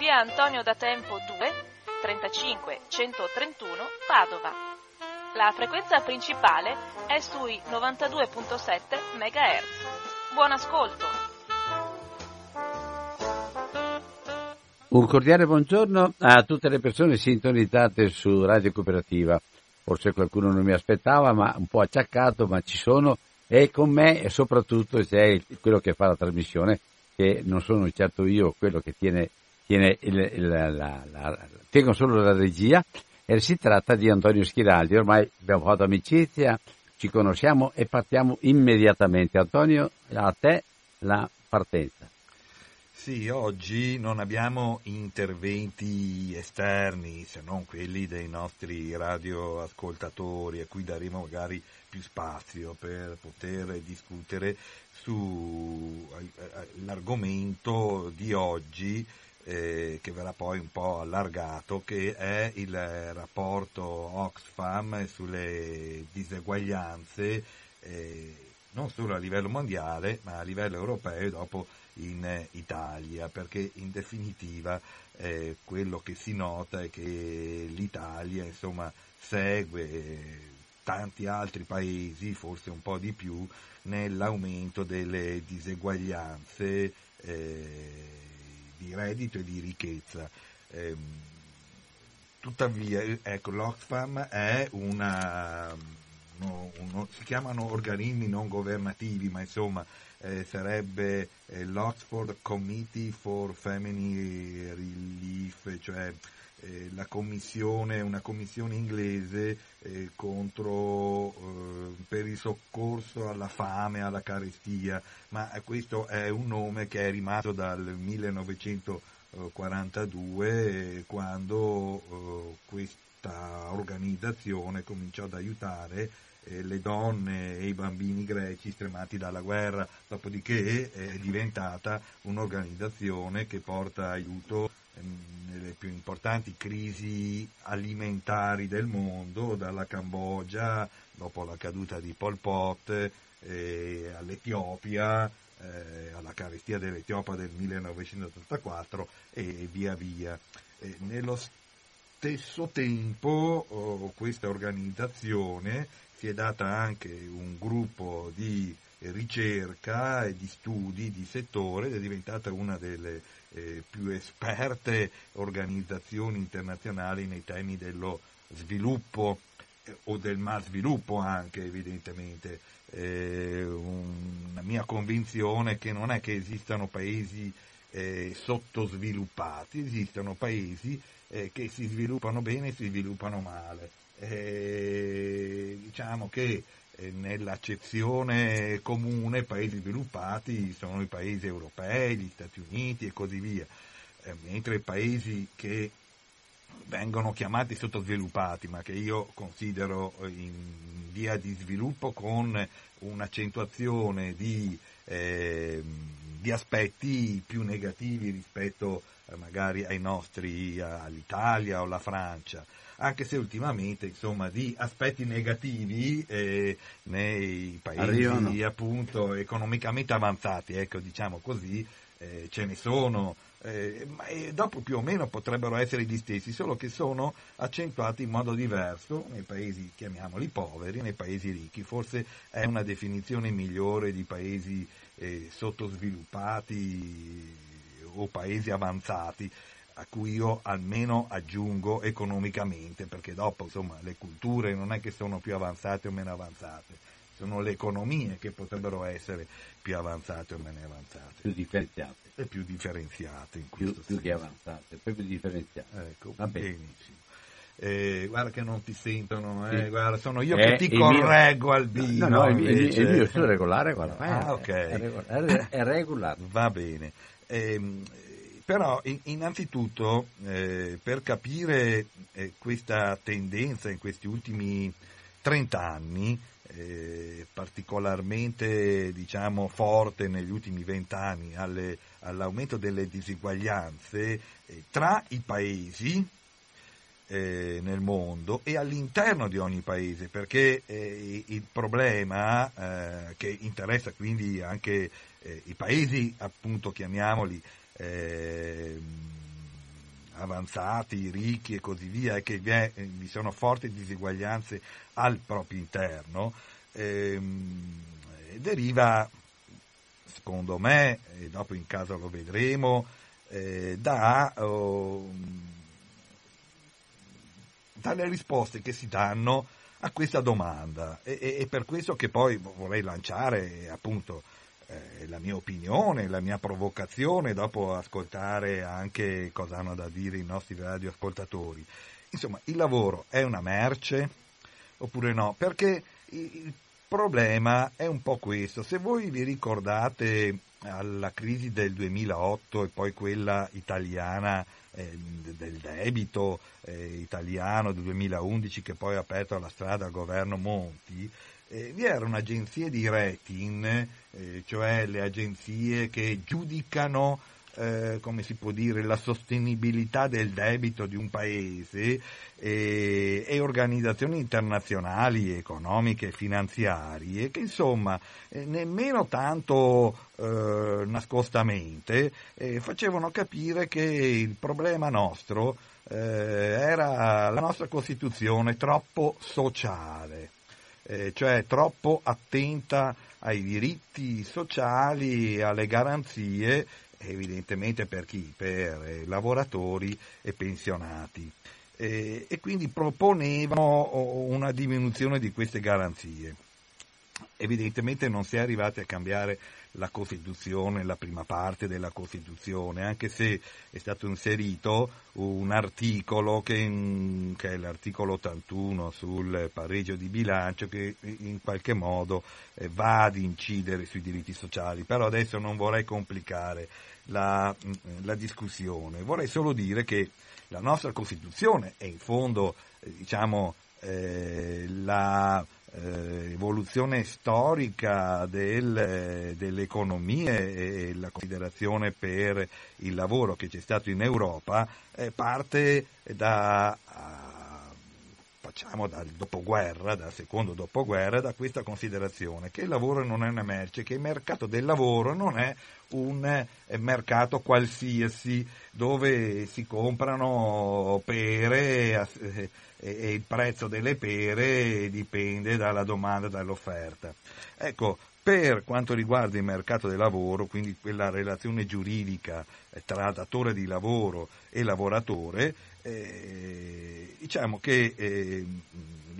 via Antonio da Tempo 2 35 131 Padova. La frequenza principale è sui 92.7 MHz. Buon ascolto! Un cordiale buongiorno a tutte le persone sintonizzate su Radio Cooperativa. Forse qualcuno non mi aspettava, ma un po' acciaccato, ma ci sono e con me soprattutto c'è quello che fa la trasmissione, che non sono certo io quello che tiene, tiene il, il, la, la, tengo solo la regia, e si tratta di Antonio Schiraldi. Ormai abbiamo fatto amicizia, ci conosciamo e partiamo immediatamente. Antonio, a te la partenza. Sì, oggi non abbiamo interventi esterni se non quelli dei nostri radioascoltatori a cui daremo magari più spazio per poter discutere sull'argomento di oggi eh, che verrà poi un po' allargato, che è il rapporto Oxfam sulle diseguaglianze eh, non solo a livello mondiale ma a livello europeo e dopo in Italia, perché in definitiva eh, quello che si nota è che l'Italia insomma, segue tanti altri paesi, forse un po' di più, nell'aumento delle diseguaglianze eh, di reddito e di ricchezza. Eh, tuttavia, ecco, l'Oxfam è una, uno, uno, si chiamano organismi non governativi, ma insomma eh, sarebbe eh, l'Oxford Committee for Family Relief, cioè eh, la commissione, una commissione inglese eh, contro, eh, per il soccorso alla fame, alla carestia, ma questo è un nome che è rimasto dal 1942 quando eh, questa organizzazione cominciò ad aiutare eh, le donne e i bambini greci stremati dalla guerra, dopodiché è diventata un'organizzazione che porta aiuto nelle più importanti crisi alimentari del mondo, dalla Cambogia, dopo la caduta di Pol Pot, eh, all'Etiopia, eh, alla carestia dell'Etiopia del 1984 e via via. Eh, nello stesso tempo oh, questa organizzazione si è data anche un gruppo di ricerca e di studi di settore ed è diventata una delle eh, più esperte organizzazioni internazionali nei temi dello sviluppo eh, o del mal sviluppo anche evidentemente. Eh, una mia convinzione è che non è che esistano paesi eh, sottosviluppati, esistono paesi eh, che si sviluppano bene e si sviluppano male eh, diciamo che nell'accezione comune paesi sviluppati sono i paesi europei, gli Stati Uniti e così via, eh, mentre i paesi che vengono chiamati sottosviluppati, ma che io considero in via di sviluppo con un'accentuazione di, eh, di aspetti più negativi rispetto eh, magari ai nostri, all'Italia o alla Francia anche se ultimamente insomma, di aspetti negativi eh, nei paesi Arrivano. appunto economicamente avanzati, ecco, diciamo così, eh, ce ne sono, eh, ma dopo più o meno potrebbero essere gli stessi, solo che sono accentuati in modo diverso nei paesi, chiamiamoli poveri, nei paesi ricchi. Forse è una definizione migliore di paesi eh, sottosviluppati o paesi avanzati a cui io almeno aggiungo economicamente, perché dopo insomma le culture non è che sono più avanzate o meno avanzate, sono le economie che potrebbero essere più avanzate o meno avanzate. Più differenziate. E più differenziate in più, questo più senso. che avanzate, proprio differenziate. Ecco, Va bene. benissimo. Eh, guarda che non ti sentono, eh, Sì. guarda, sono io Eh, che ti il mio- correggo Albino. No, no, il, il- mio è regolare, guarda. Ah, è- ok. È, regolare, è regolare. Va bene. Ehm, però in- innanzitutto eh, per capire eh, questa tendenza in questi ultimi 30 anni, eh, particolarmente diciamo, forte negli ultimi 20 anni alle- all'aumento delle disuguaglianze eh, tra i paesi, eh, nel mondo e all'interno di ogni paese, perché eh, il problema eh, che interessa quindi anche eh, i paesi, appunto chiamiamoli ehm, avanzati, ricchi e così via, è che vi, eh, sono forti disuguaglianze al proprio interno, ehm, deriva, secondo me, e dopo in caso lo vedremo, eh, da, oh, dalle risposte che si danno a questa domanda. E, e- e per questo che poi vorrei lanciare appunto eh, la mia opinione, la mia provocazione dopo ascoltare anche cosa hanno da dire i nostri radioascoltatori. Insomma, il lavoro è una merce oppure no? Perché il problema è un po' questo. Se voi vi ricordate alla crisi del 2008 e poi quella italiana eh, del debito eh, italiano del 2011 che poi ha aperto la strada al governo Monti, eh, vi erano agenzie di rating, eh, cioè le agenzie che giudicano eh, come si può dire, la sostenibilità del debito di un paese eh, e organizzazioni internazionali, economiche e finanziarie che insomma eh, nemmeno tanto eh, nascostamente eh, facevano capire che il problema nostro eh, era la nostra Costituzione troppo sociale eh, cioè troppo attenta ai diritti sociali e alle garanzie, evidentemente per chi? Per eh, lavoratori e pensionati. Eh, e quindi proponevano oh, una diminuzione di queste garanzie. Evidentemente non si è arrivati a cambiare la Costituzione, la prima parte della Costituzione, anche se è stato inserito un articolo che, che è l'articolo 81 sul pareggio di bilancio che in qualche modo eh, va ad incidere sui diritti sociali, però adesso non vorrei complicare la, la discussione, vorrei solo dire che la nostra Costituzione è in fondo eh, diciamo, eh, la eh, evoluzione storica del, delle economie e la considerazione per il lavoro che c'è stato in Europa eh, parte da, ah, facciamo dal dopoguerra, dal secondo dopoguerra, da questa considerazione che il lavoro non è una merce, che il mercato del lavoro non è un eh, mercato qualsiasi dove si comprano pere eh, e il prezzo delle pere dipende dalla domanda e dall'offerta. Ecco, per quanto riguarda il mercato del lavoro, quindi quella relazione giuridica eh, tra datore di lavoro e lavoratore, eh, diciamo che eh,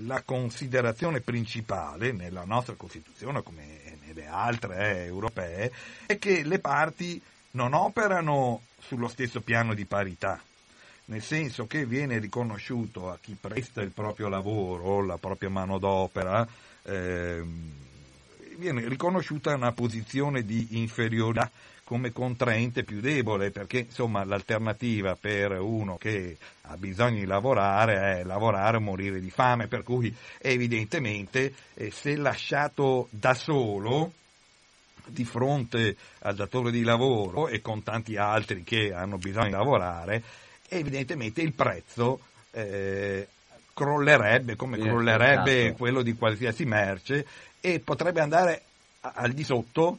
la considerazione principale nella nostra Costituzione, come nelle altre eh, europee, è che le parti non operano sullo stesso piano di parità, nel senso che viene riconosciuto a chi presta il proprio lavoro, la propria manodopera, ehm, viene riconosciuta una posizione di inferiorità come contraente più debole, perché insomma l'alternativa per uno che ha bisogno di lavorare è lavorare o morire di fame, per cui evidentemente eh, se lasciato da solo di fronte al datore di lavoro e con tanti altri che hanno bisogno di lavorare, evidentemente il prezzo eh, crollerebbe come Sì, crollerebbe esatto. quello di qualsiasi merce e potrebbe andare al di sotto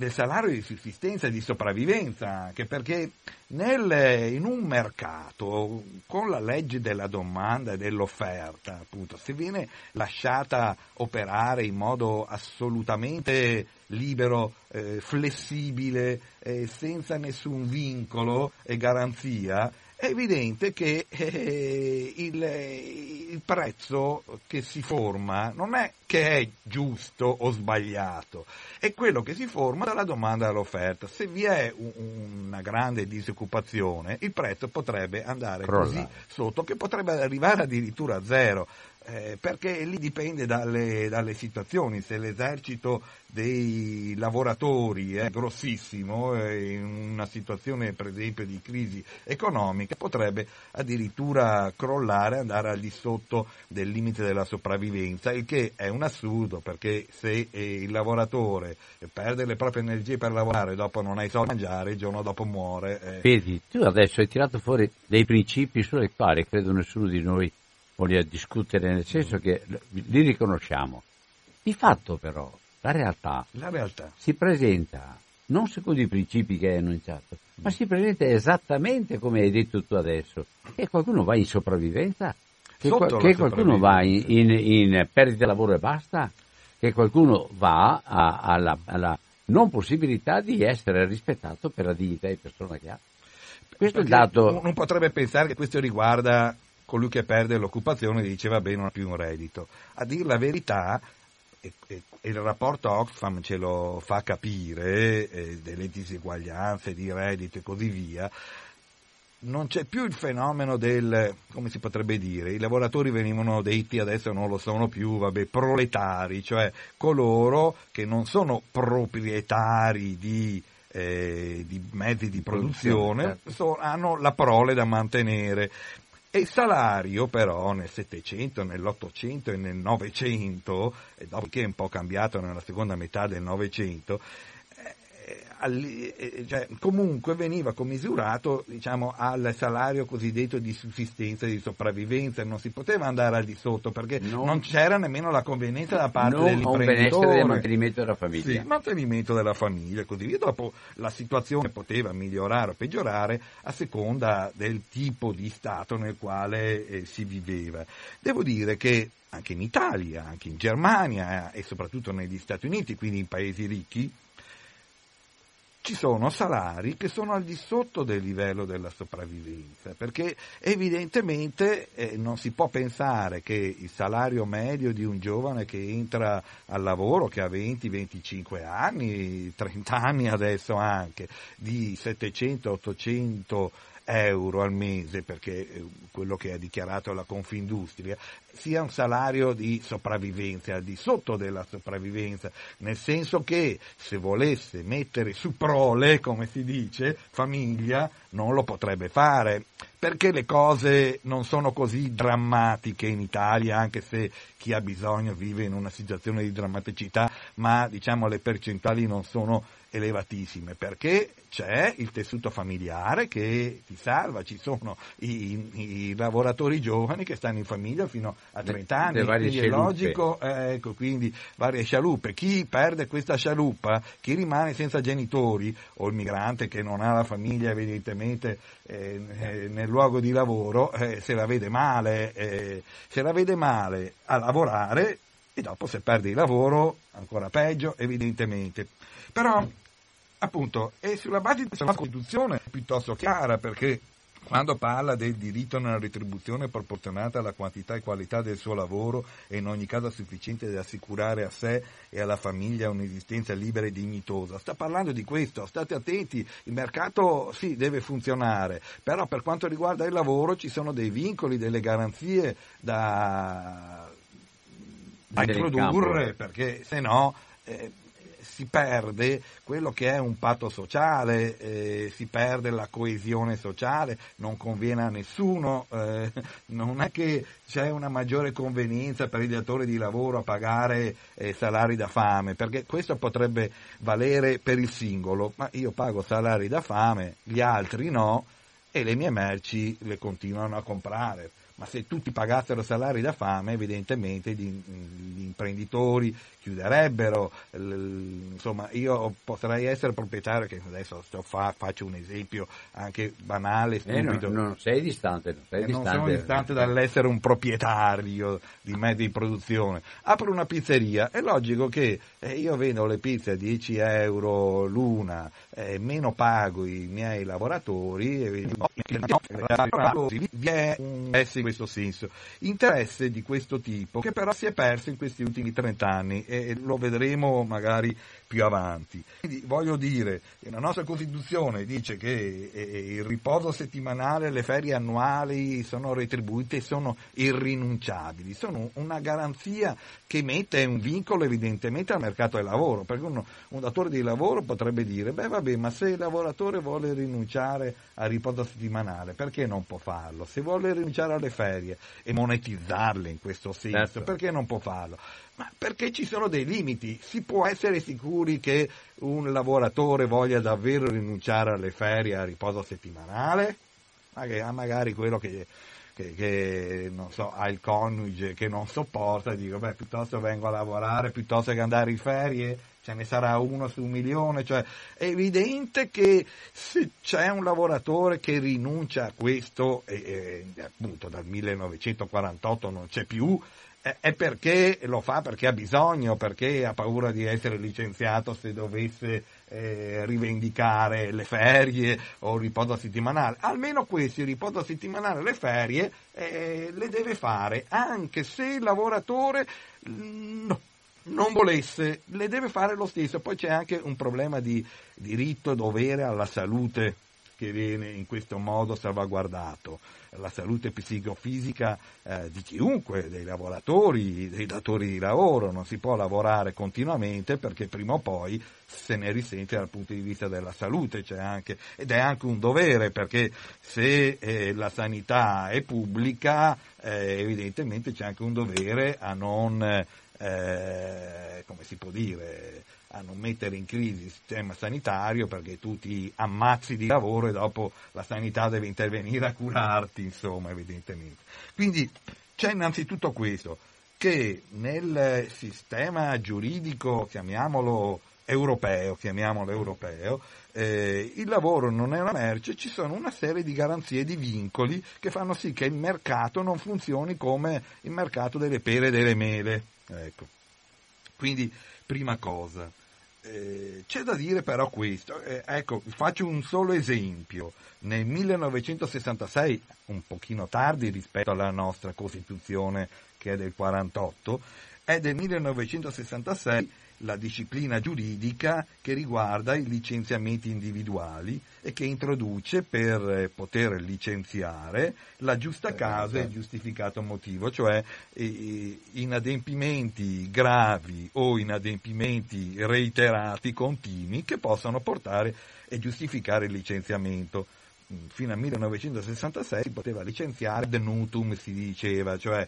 del salario di sussistenza e di sopravvivenza anche perché nel, in un mercato con la legge della domanda e dell'offerta appunto se viene lasciata operare in modo assolutamente libero, eh, flessibile, eh, senza nessun vincolo e garanzia, è evidente che eh, il, il, prezzo che si forma non è che è giusto o sbagliato, è quello che si forma dalla domanda dall'offerta. Se vi è un, una grande disoccupazione, il prezzo potrebbe andare Crolla. così sotto che potrebbe arrivare addirittura a zero. Eh, perché lì dipende dalle, dalle, situazioni, se l'esercito dei lavoratori è grossissimo eh, in una situazione per esempio di crisi economica potrebbe addirittura crollare, andare al di sotto del limite della sopravvivenza, il che è un assurdo perché se eh, il lavoratore perde le proprie energie per lavorare dopo non ha i soldi da mangiare, il giorno dopo muore. Eh. Vedi, tu adesso hai tirato fuori dei principi sulle quali credo nessuno di noi voglia discutere, nel senso che li riconosciamo. Di fatto però, la realtà, la realtà. si presenta non secondo i principi che hai enunciato, ma si presenta esattamente come hai detto tu adesso, che qualcuno va in sopravvivenza, che, qua, che qualcuno va in, in, in, perdita di lavoro e basta, che qualcuno va a, alla, alla, non possibilità di essere rispettato per la dignità di persona che ha. Questo Perché è il dato... Non potrebbe pensare che questo riguarda colui che perde l'occupazione dice va bene non ha più un reddito. A dire la verità, e, e, il rapporto Oxfam ce lo fa capire, eh, delle diseguaglianze di reddito e così via, non c'è più il fenomeno del, come si potrebbe dire, i lavoratori venivano detti, adesso non lo sono più, vabbè, proletari, cioè coloro che non sono proprietari di, eh, di mezzi di produzione, certo. so, hanno la prole da mantenere. E il salario però nel 700, nell'Ottocento e nel Novecento, e dopo che è un po' cambiato nella seconda metà del Novecento, eh, cioè, comunque veniva commisurato diciamo, al salario cosiddetto di sussistenza e di sopravvivenza, non si poteva andare al di sotto perché non, non c'era nemmeno la convenienza da parte non dell'imprenditore. del mantenimento della famiglia. Sì, mantenimento della famiglia, così via. Dopo la situazione poteva migliorare o peggiorare a seconda del tipo di stato nel quale eh, si viveva. Devo dire che anche in Italia, anche in Germania eh, e soprattutto negli Stati Uniti, quindi in paesi ricchi, ci sono salari che sono al di sotto del livello della sopravvivenza, perché evidentemente eh, non si può pensare che il salario medio di un giovane che entra al lavoro, che ha 20-25 anni, 30 anni adesso anche, di 700-800 euro al mese, perché eh, quello che ha dichiarato la Confindustria, sia un salario di sopravvivenza, di sotto della sopravvivenza, nel senso che se volesse mettere su prole, come si dice, famiglia, non lo potrebbe fare, perché le cose non sono così drammatiche in Italia, anche se chi ha bisogno vive in una situazione di drammaticità, ma diciamo le percentuali non sono elevatissime, perché c'è il tessuto familiare che ti salva, ci sono i, i lavoratori giovani che stanno in famiglia fino a 30 anni, quindi scialuppe. è logico, eh, ecco, quindi varie scialuppe. Chi perde questa scialuppa, chi rimane senza genitori o il migrante che non ha la famiglia evidentemente eh, eh nel luogo di lavoro, eh, se la vede male, eh, se la vede male a lavorare e dopo se perde il lavoro ancora peggio evidentemente. Però appunto è sulla base di questa Costituzione piuttosto chiara perché quando parla del diritto a una retribuzione proporzionata alla quantità e qualità del suo lavoro e in ogni caso sufficiente ad assicurare a sé e alla famiglia un'esistenza libera e dignitosa, sta parlando di questo, state attenti, il mercato sì deve funzionare, però per quanto riguarda il lavoro ci sono dei vincoli, delle garanzie da, da introdurre perché se no... Eh, si perde quello che è un patto sociale, eh, si perde la coesione sociale, non conviene a nessuno, eh, non è che c'è una maggiore convenienza per i datori di lavoro a pagare eh, salari da fame, perché questo potrebbe valere per il singolo, ma io pago salari da fame, gli altri no e le mie merci le continuano a comprare ma se tutti pagassero salari da fame evidentemente gli, gli imprenditori chiuderebbero, insomma io potrei essere proprietario, che adesso fa, faccio un esempio anche banale, stupido. Eh, non, non, sei distante, non sei eh, distante. Non sono distante dall'essere un proprietario di mezzi di produzione. Apro una pizzeria, è logico che eh, io vendo le pizze a 10 euro l'una, eh, meno pago i miei lavoratori, e vi è un in questo senso. Interesse di questo tipo che però si è perso in questi ultimi 30 anni e lo vedremo magari più avanti. Quindi voglio dire, la nostra Costituzione dice che eh, il riposo settimanale le ferie annuali sono retribuite e sono irrinunciabili, sono una garanzia che mette un vincolo evidentemente al mercato del lavoro, perché uno, un datore di lavoro potrebbe dire, beh vabbè, ma se il lavoratore vuole rinunciare al riposo settimanale, perché non può farlo? Se vuole rinunciare alle ferie e monetizzarle in questo senso, certo. perché non può farlo? Ma perché ci sono dei limiti? Si può essere sicuri che un lavoratore voglia davvero rinunciare alle ferie a riposo settimanale? Magari quello che, che, che so, ha il coniuge che non sopporta, dico, beh, piuttosto vengo a lavorare piuttosto che andare in ferie, ce ne sarà uno su un milione, cioè è evidente che se c'è un lavoratore che rinuncia a questo, e, e appunto dal 1948 non c'è più, è perché lo fa perché ha bisogno, perché ha paura di essere licenziato se dovesse eh, rivendicare le ferie o il riposo settimanale. Almeno questo, il riposo settimanale e le ferie, eh, le deve fare, anche se il lavoratore mm, no, non volesse, le deve fare lo stesso. Poi c'è anche un problema di diritto e dovere alla salute che viene in questo modo salvaguardato. La salute psicofisica eh, di chiunque, dei lavoratori, dei datori di lavoro, non si può lavorare continuamente perché prima o poi se ne risente dal punto di vista della salute anche, ed è anche un dovere perché se eh, la sanità è pubblica eh, evidentemente c'è anche un dovere a non, eh, come si può dire, a non mettere in crisi il sistema sanitario perché tu ti ammazzi di lavoro e dopo la sanità deve intervenire a curarti, insomma, evidentemente. Quindi c'è innanzitutto questo, che nel sistema giuridico, chiamiamolo europeo, chiamiamolo europeo, eh, il lavoro non è una merce, ci sono una serie di garanzie di vincoli che fanno sì che il mercato non funzioni come il mercato delle pere e delle mele. Ecco. Quindi, prima cosa. Eh, c'è da dire però questo, eh, ecco, faccio un solo esempio. Nel 1966, un pochino tardi rispetto alla nostra Costituzione che è del 48, è del 1966 la disciplina giuridica che riguarda i licenziamenti individuali e che introduce per eh, poter licenziare la giusta causa e il giustificato motivo, cioè inadempimenti gravi o inadempimenti reiterati continui che possano portare e giustificare il licenziamento fino al 1966 si poteva licenziare de nutum, si diceva, cioè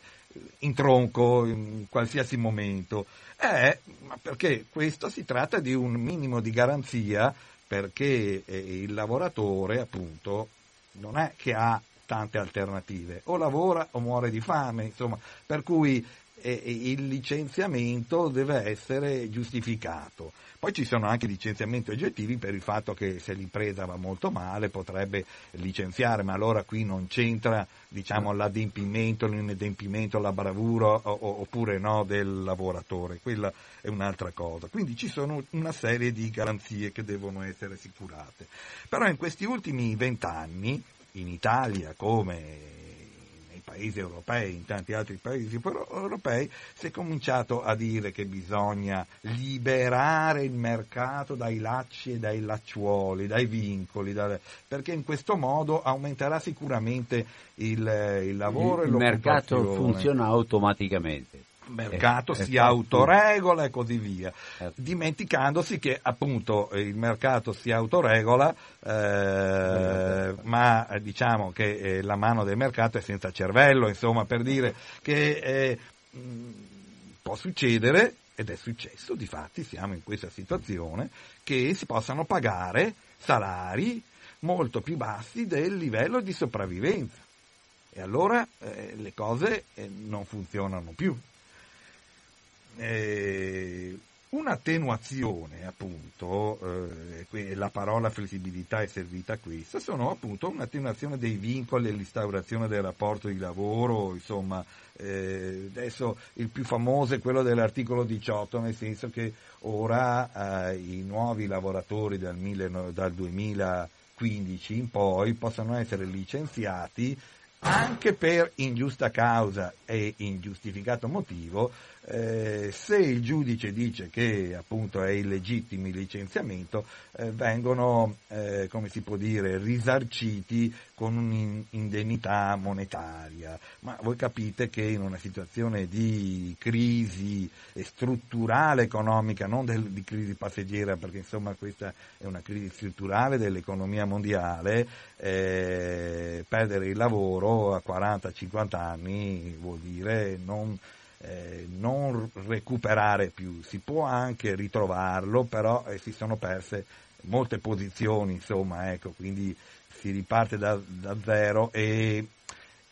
in tronco in qualsiasi momento. Eh, perché questo si tratta di un minimo di garanzia perché eh, il lavoratore appunto non è che ha tante alternative, o lavora o muore di fame, insomma, per cui il licenziamento deve essere giustificato. Poi ci sono anche licenziamenti oggettivi per il fatto che se l'impresa va molto male potrebbe licenziare, ma allora qui non c'entra diciamo, l'adempimento, l'inadempimento, la bravura oppure no del lavoratore, quella è un'altra cosa. Quindi ci sono una serie di garanzie che devono essere assicurate. Però in questi ultimi vent'anni, in Italia come paesi europei, in tanti altri paesi europei, si è cominciato a dire che bisogna liberare il mercato dai lacci e dai lacciuoli, dai vincoli, da, perché in questo modo aumenterà sicuramente il, il lavoro il, e il mercato funziona automaticamente mercato eh, si autoregola e così via, eh. dimenticandosi che appunto il mercato si autoregola, eh, ma diciamo che eh, la mano del mercato è senza cervello, insomma, per dire che eh, può succedere, ed è successo, di fatti siamo in questa situazione, che si possano pagare salari molto più bassi del livello di sopravvivenza. e allora eh, le cose eh, non funzionano più. Eh, un'attenuazione, appunto, eh, la parola flessibilità è servita a questo, sono appunto un'attenuazione dei vincoli, l'instaurazione del rapporto di lavoro, insomma, eh, adesso il più famoso è quello dell'articolo 18, nel senso che ora eh, i nuovi lavoratori dal, mille, dal 2015 in poi possono essere licenziati anche per ingiusta causa e ingiustificato motivo eh, se il giudice dice che appunto è illegittimo il licenziamento, eh, vengono, eh, come si può dire, risarciti con un'indennità monetaria. Ma voi capite che in una situazione di crisi strutturale economica, non del, di crisi passeggera, perché insomma questa è una crisi strutturale dell'economia mondiale, eh, perdere il lavoro a 40-50 anni vuol dire non eh, non recuperare più, si può anche ritrovarlo, però eh, si sono perse molte posizioni, insomma, ecco, quindi si riparte da, da zero e,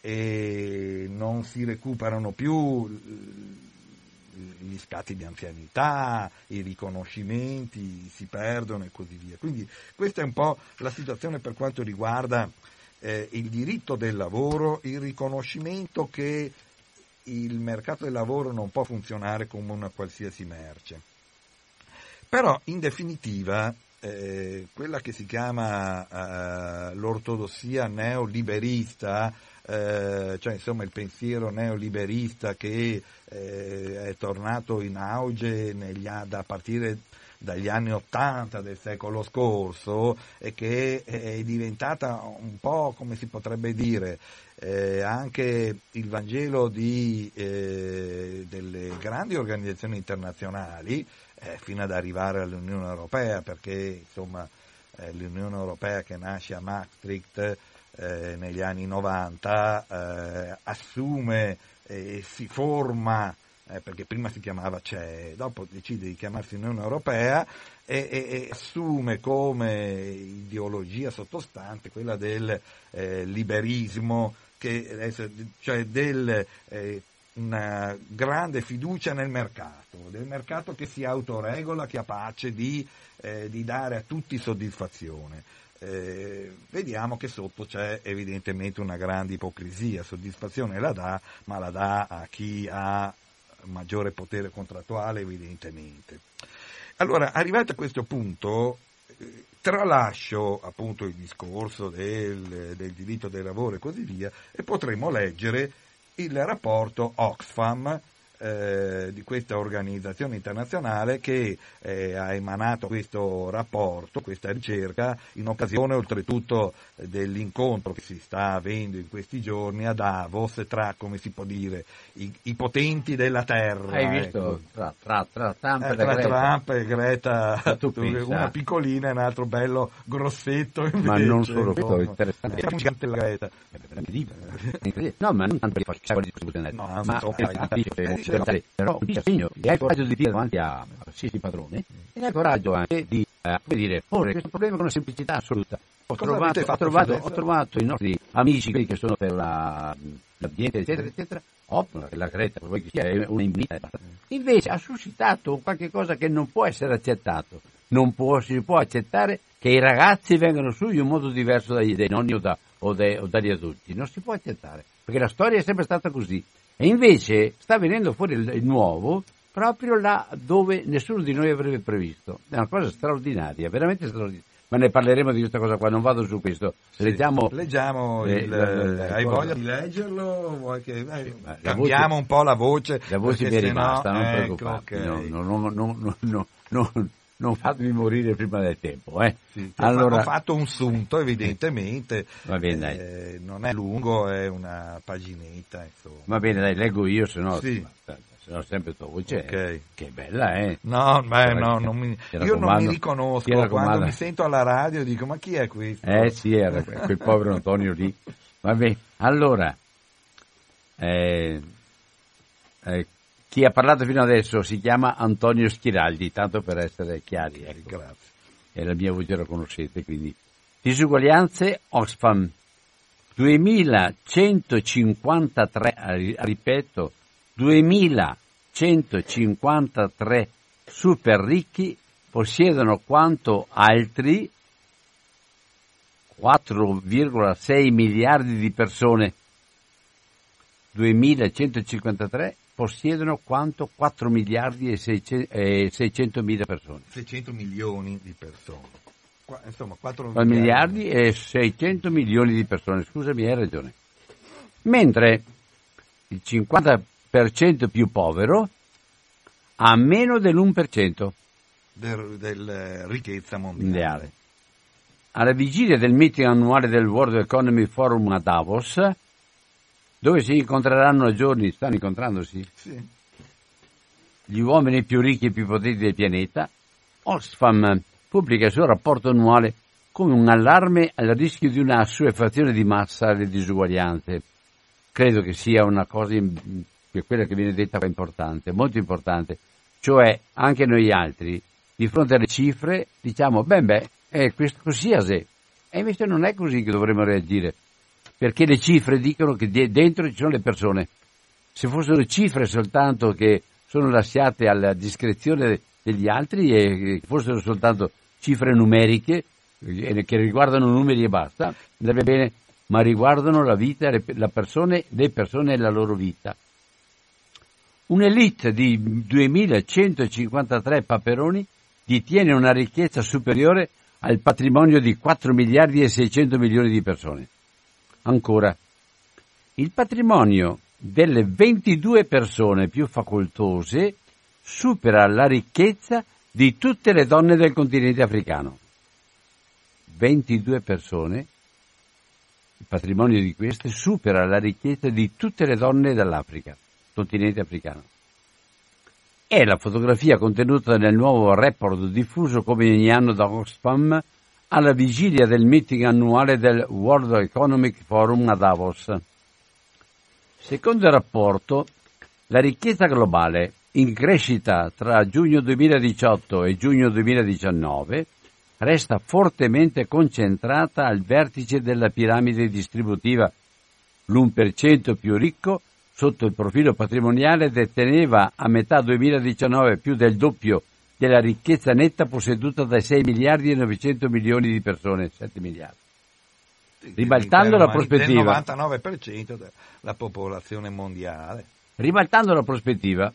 e, non si recuperano più gli scatti di anzianità, i riconoscimenti si perdono e così via. Quindi questa è un po' la situazione per quanto riguarda eh, il diritto del lavoro, il riconoscimento che il mercato del lavoro non può funzionare come una qualsiasi merce. Però in definitiva eh, quella che si chiama eh, l'ortodossia neoliberista, eh, cioè insomma il pensiero neoliberista che eh, è tornato in auge negli, a partire dagli anni Ottanta del secolo scorso e che è diventata un po' come si potrebbe dire eh, anche il Vangelo di, eh, delle grandi organizzazioni internazionali eh, fino ad arrivare all'Unione Europea perché insomma eh, l'Unione Europea che nasce a Maastricht eh, negli anni 90 eh, assume e si forma eh, perché prima si chiamava CE, dopo decide di chiamarsi Unione Europea e, e, e assume come ideologia sottostante quella del eh, liberismo, che, cioè del, eh, una grande fiducia nel mercato, del mercato che si autoregola, capace di, eh, di dare a tutti soddisfazione. Eh, vediamo che sotto c'è evidentemente una grande ipocrisia, soddisfazione la dà, ma la dà a chi ha maggiore potere contrattuale evidentemente. Allora, arrivato a questo punto, eh, tralascio appunto il discorso del, del diritto del lavoro e così via e potremo leggere il rapporto Oxfam eh, di questa organizzazione internazionale che eh, ha emanato questo rapporto, questa ricerca, in occasione oltretutto dell'incontro che si sta avendo in questi giorni a Davos tra, come si può dire, i, i potenti della Terra. Hai visto? Ecco. Tra, tra, tra, Trump, eh, tra Trump e Greta, una piccolina e un altro bello grossetto. Invece, ma non solo questo, è interessante. È gigante la Greta. No, ma non tanto di fare discussione, no, ma, ma è, però un segno che hai il coraggio di dire davanti a qualsiasi padrone e hai il coraggio anche di eh, dire, porre questo problema con una semplicità assoluta. Ho trovato, ho, trovato, ho trovato, i nostri amici, quelli che sono per la, l'ambiente, eccetera, eccetera, opera la Greta, vuoi che sia, è un'immunità. Invece ha suscitato qualcosa che non può essere accettato. Non può, si può accettare che i ragazzi vengano su in un modo diverso dai, dai nonni o, da, o, dai, o dagli adulti. Non si può accettare, perché la storia è sempre stata così. E invece sta venendo fuori il, nuovo proprio là dove nessuno di noi avrebbe previsto. È una cosa straordinaria, veramente straordinaria ma ne parleremo di questa cosa qua, non vado su questo. Leggiamo, sì, leggiamo il, il, hai voglia di leggerlo? Che, eh, cambiamo voce, un po' la voce. La voce mi è rimasta, no, non ecco, preoccuparti. Okay. No, no, no, non fatemi morire prima del tempo. Eh. Sì, allora... Ho fatto un sunto, evidentemente. Va bene, eh, non è lungo, è una paginetta. Insomma. Va bene, dai, leggo io, se no. Sì no, sempre tua voce okay. che bella, eh? No, beh, no non mi, io non mi riconosco quando mi sento alla radio dico ma chi è questo? Eh sì, era quel povero Antonio lì. Vabbè, allora, eh, eh, chi ha parlato fino adesso si chiama Antonio Schiraldi, tanto per essere chiari. Ecco. Grazie. E la mia voce la conoscete, quindi. Disuguaglianze Oxfam. 2153, ripeto, 2153 super ricchi possiedono quanto altri 4,6 miliardi di persone. 2153 possiedono quanto 4 miliardi e 600 mila persone. 600 milioni di persone. Qua, insomma, 4 miliardi. miliardi e 600 milioni di persone. Scusami, hai ragione. Mentre il 50% più povero ha meno dell'1% della del ricchezza mondiale. Alla vigilia del meeting annuale del World Economy Forum a Davos, dove si incontreranno a giorni, stanno incontrandosi? Sì. Gli uomini più ricchi e più potenti del pianeta, Oxfam pubblica il suo rapporto annuale come un allarme al rischio di una assuefazione di massa alle disuguaglianze. Credo che sia una cosa, che quella che viene detta importante, molto importante. Cioè, anche noi altri, di fronte alle cifre, diciamo, beh, beh, è questo così. E invece non è così che dovremmo reagire, perché le cifre dicono che dentro ci sono le persone. Se fossero cifre soltanto che sono lasciate alla discrezione degli altri e fossero soltanto cifre numeriche che riguardano numeri e basta, andrebbe bene, ma riguardano la vita, la persone, le persone e la loro vita. Un'elite di 2153 paperoni detiene una ricchezza superiore al patrimonio di 4 miliardi e 600 milioni di persone. Ancora, il patrimonio delle 22 persone più facoltose supera la ricchezza di tutte le donne del continente africano. 22 persone, il patrimonio di queste supera la ricchezza di tutte le donne dell'Africa, continente africano. È la fotografia contenuta nel nuovo report diffuso come ogni anno da Oxfam alla vigilia del meeting annuale del World Economic Forum a Davos. Secondo il rapporto, la ricchezza globale in crescita tra giugno 2018 e giugno 2019 resta fortemente concentrata al vertice della piramide distributiva. L'1% più ricco sotto il profilo patrimoniale deteneva a metà 2019 più del doppio della ricchezza netta posseduta dai 6 miliardi e 900 milioni di persone, 7 miliardi. Ribaltando la prospettiva, il 99% della popolazione mondiale. Ribaltando la prospettiva,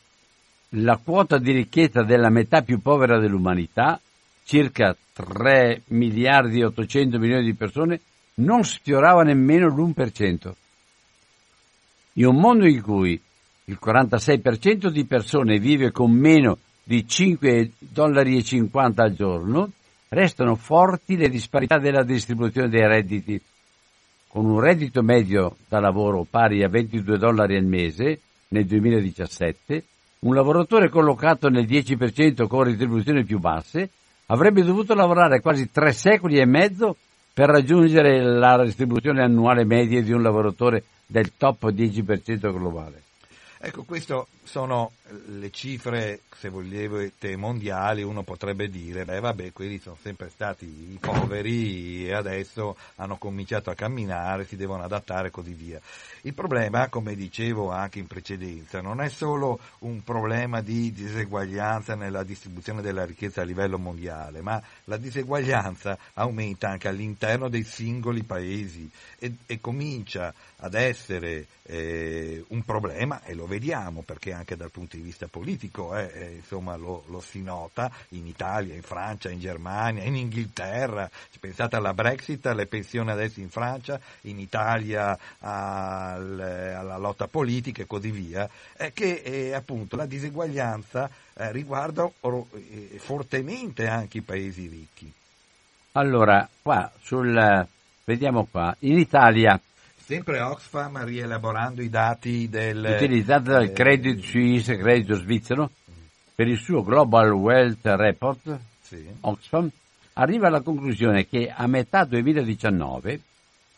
la quota di ricchezza della metà più povera dell'umanità, circa 3 miliardi e 800 milioni di persone, non sfiorava nemmeno l'1%. In un mondo in cui il 46% di persone vive con meno di 5,50 dollari al giorno, restano forti le disparità della distribuzione dei redditi. Con un reddito medio da lavoro pari a 22 dollari al mese nel 2017, un lavoratore collocato nel 10% con retribuzioni più basse avrebbe dovuto lavorare quasi tre secoli e mezzo per raggiungere la retribuzione annuale media di un lavoratore del top 10% globale. Ecco, queste sono le cifre, se volete, mondiali, uno potrebbe dire, beh vabbè, quelli sono sempre stati i poveri e adesso hanno cominciato a camminare, si devono adattare e così via. Il problema, come dicevo anche in precedenza, non è solo un problema di diseguaglianza nella distribuzione della ricchezza a livello mondiale, ma la diseguaglianza aumenta anche all'interno dei singoli paesi e, e comincia ad essere eh, un problema, e lo vediamo perché anche dal punto di vista politico eh, eh, insomma, lo, lo, si nota in Italia, in Francia, in Germania, in Inghilterra, pensate alla Brexit, alle pensioni adesso in Francia, in Italia al, alla lotta politica e così via, eh, che eh, appunto la diseguaglianza eh, riguarda or, eh, fortemente anche i paesi ricchi. Allora, qua sul, vediamo qua, in Italia Sempre Oxfam rielaborando i dati del... Utilizzato dal eh, Credit Suisse, credito svizzero, per il suo Global Wealth Report, sì. Oxfam arriva alla conclusione che a metà 2019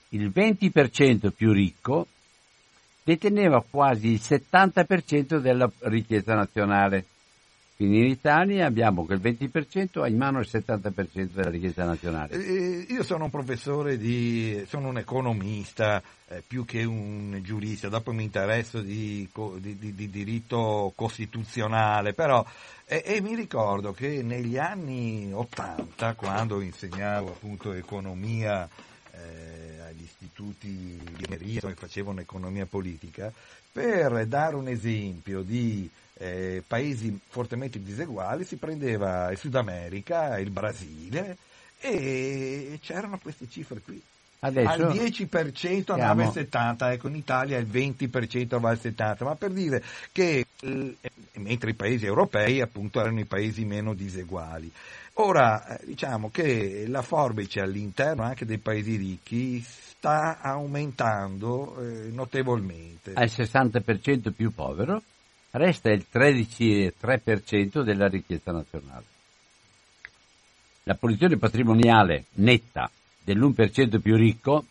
il 20% più ricco deteneva quasi il 70% della ricchezza nazionale. Quindi in Italia abbiamo che il 20% ha in mano il 70% della richiesta nazionale. Eh, io sono un professore di, sono un economista eh, più che un giurista, dopo mi interesso di, di, di diritto costituzionale, però e, e, mi ricordo che negli anni 80, quando insegnavo appunto economia eh, agli istituti di Meria, che facevano economia politica, per dare un esempio di eh, paesi fortemente diseguali si prendeva il Sud America, il Brasile e c'erano queste cifre qui. Adesso al 10% andava il 70%, ecco in Italia il 20% va al 70%, ma per dire che eh, mentre i paesi europei appunto erano i paesi meno diseguali. Ora, eh, diciamo che la forbice all'interno anche dei paesi ricchi sta aumentando eh, notevolmente. Al 60% più povero resta il 13,3% della ricchezza nazionale. La posizione patrimoniale netta dell'1% più ricco,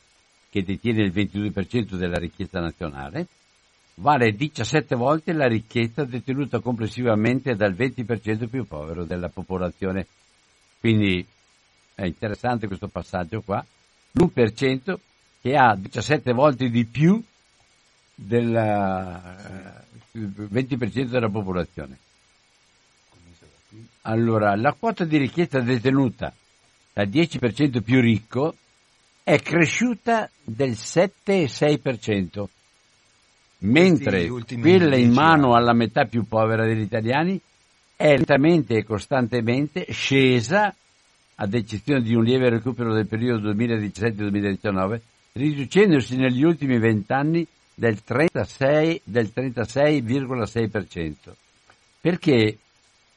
che detiene il 22% della ricchezza nazionale, vale 17 volte la ricchezza detenuta complessivamente dal 20% più povero della popolazione. Quindi è interessante questo passaggio qua. L'1% che ha 17 volte di più del 20% eh, della popolazione. Allora, la quota di ricchezza detenuta dal 10% più ricco è cresciuta del 7,6%, mentre quella in mano alla metà più povera degli italiani è lentamente e costantemente scesa, ad eccezione di un lieve recupero del periodo 2017-2019, riducendosi negli ultimi vent'anni del, 36, del 36,6%. Perché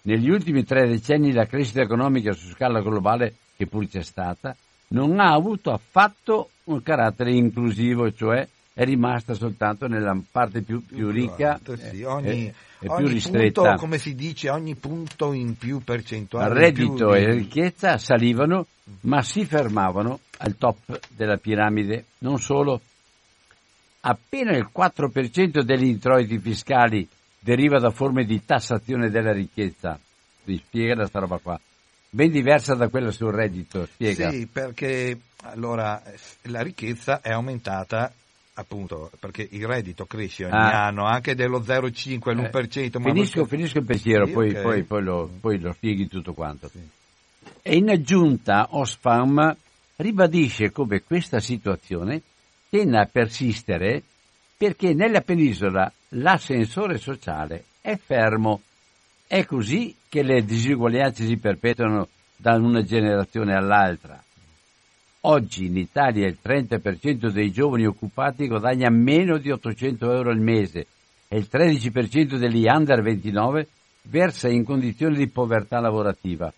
negli ultimi tre decenni la crescita economica su scala globale, che pur c'è stata, non ha avuto affatto un carattere inclusivo, cioè è rimasta soltanto nella parte più, più ricca sì, ogni, e, e più ristretta. Punto, come si dice, ogni punto in più percentuale. Reddito e ricchezza salivano, ma si fermavano al top della piramide. Non solo, appena il 4% degli introiti fiscali deriva da forme di tassazione della ricchezza. Vi spiega questa roba qua. Ben diversa da quella sul reddito, spiega. Sì, perché allora la ricchezza è aumentata appunto perché il reddito cresce ogni ah. anno anche dello 0,5 all'1%. Eh, finisco, finisco, il pensiero, sì, poi, okay. poi, poi, lo, poi, lo, spieghi tutto quanto. Sì. E in aggiunta Osfam ribadisce come questa situazione tende a persistere perché nella penisola l'ascensore sociale è fermo. È così che le disuguaglianze si perpetuano da una generazione all'altra. Oggi in Italia il 30% dei giovani occupati guadagna meno di 800 euro al mese e il 13% degli under 29 versa in condizioni di povertà lavorativa.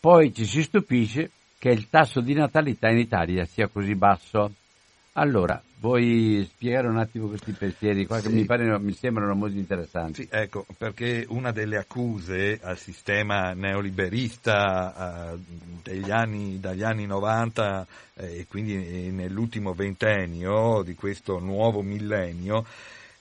Poi ci si stupisce che il tasso di natalità in Italia sia così basso. Allora, vuoi spiegare un attimo questi pensieri qua sì. che mi, pare, mi, sembrano molto interessanti? Sì, ecco, perché una delle accuse al sistema neoliberista eh, degli anni, dagli anni 90 eh, e quindi nell'ultimo ventennio di questo nuovo millennio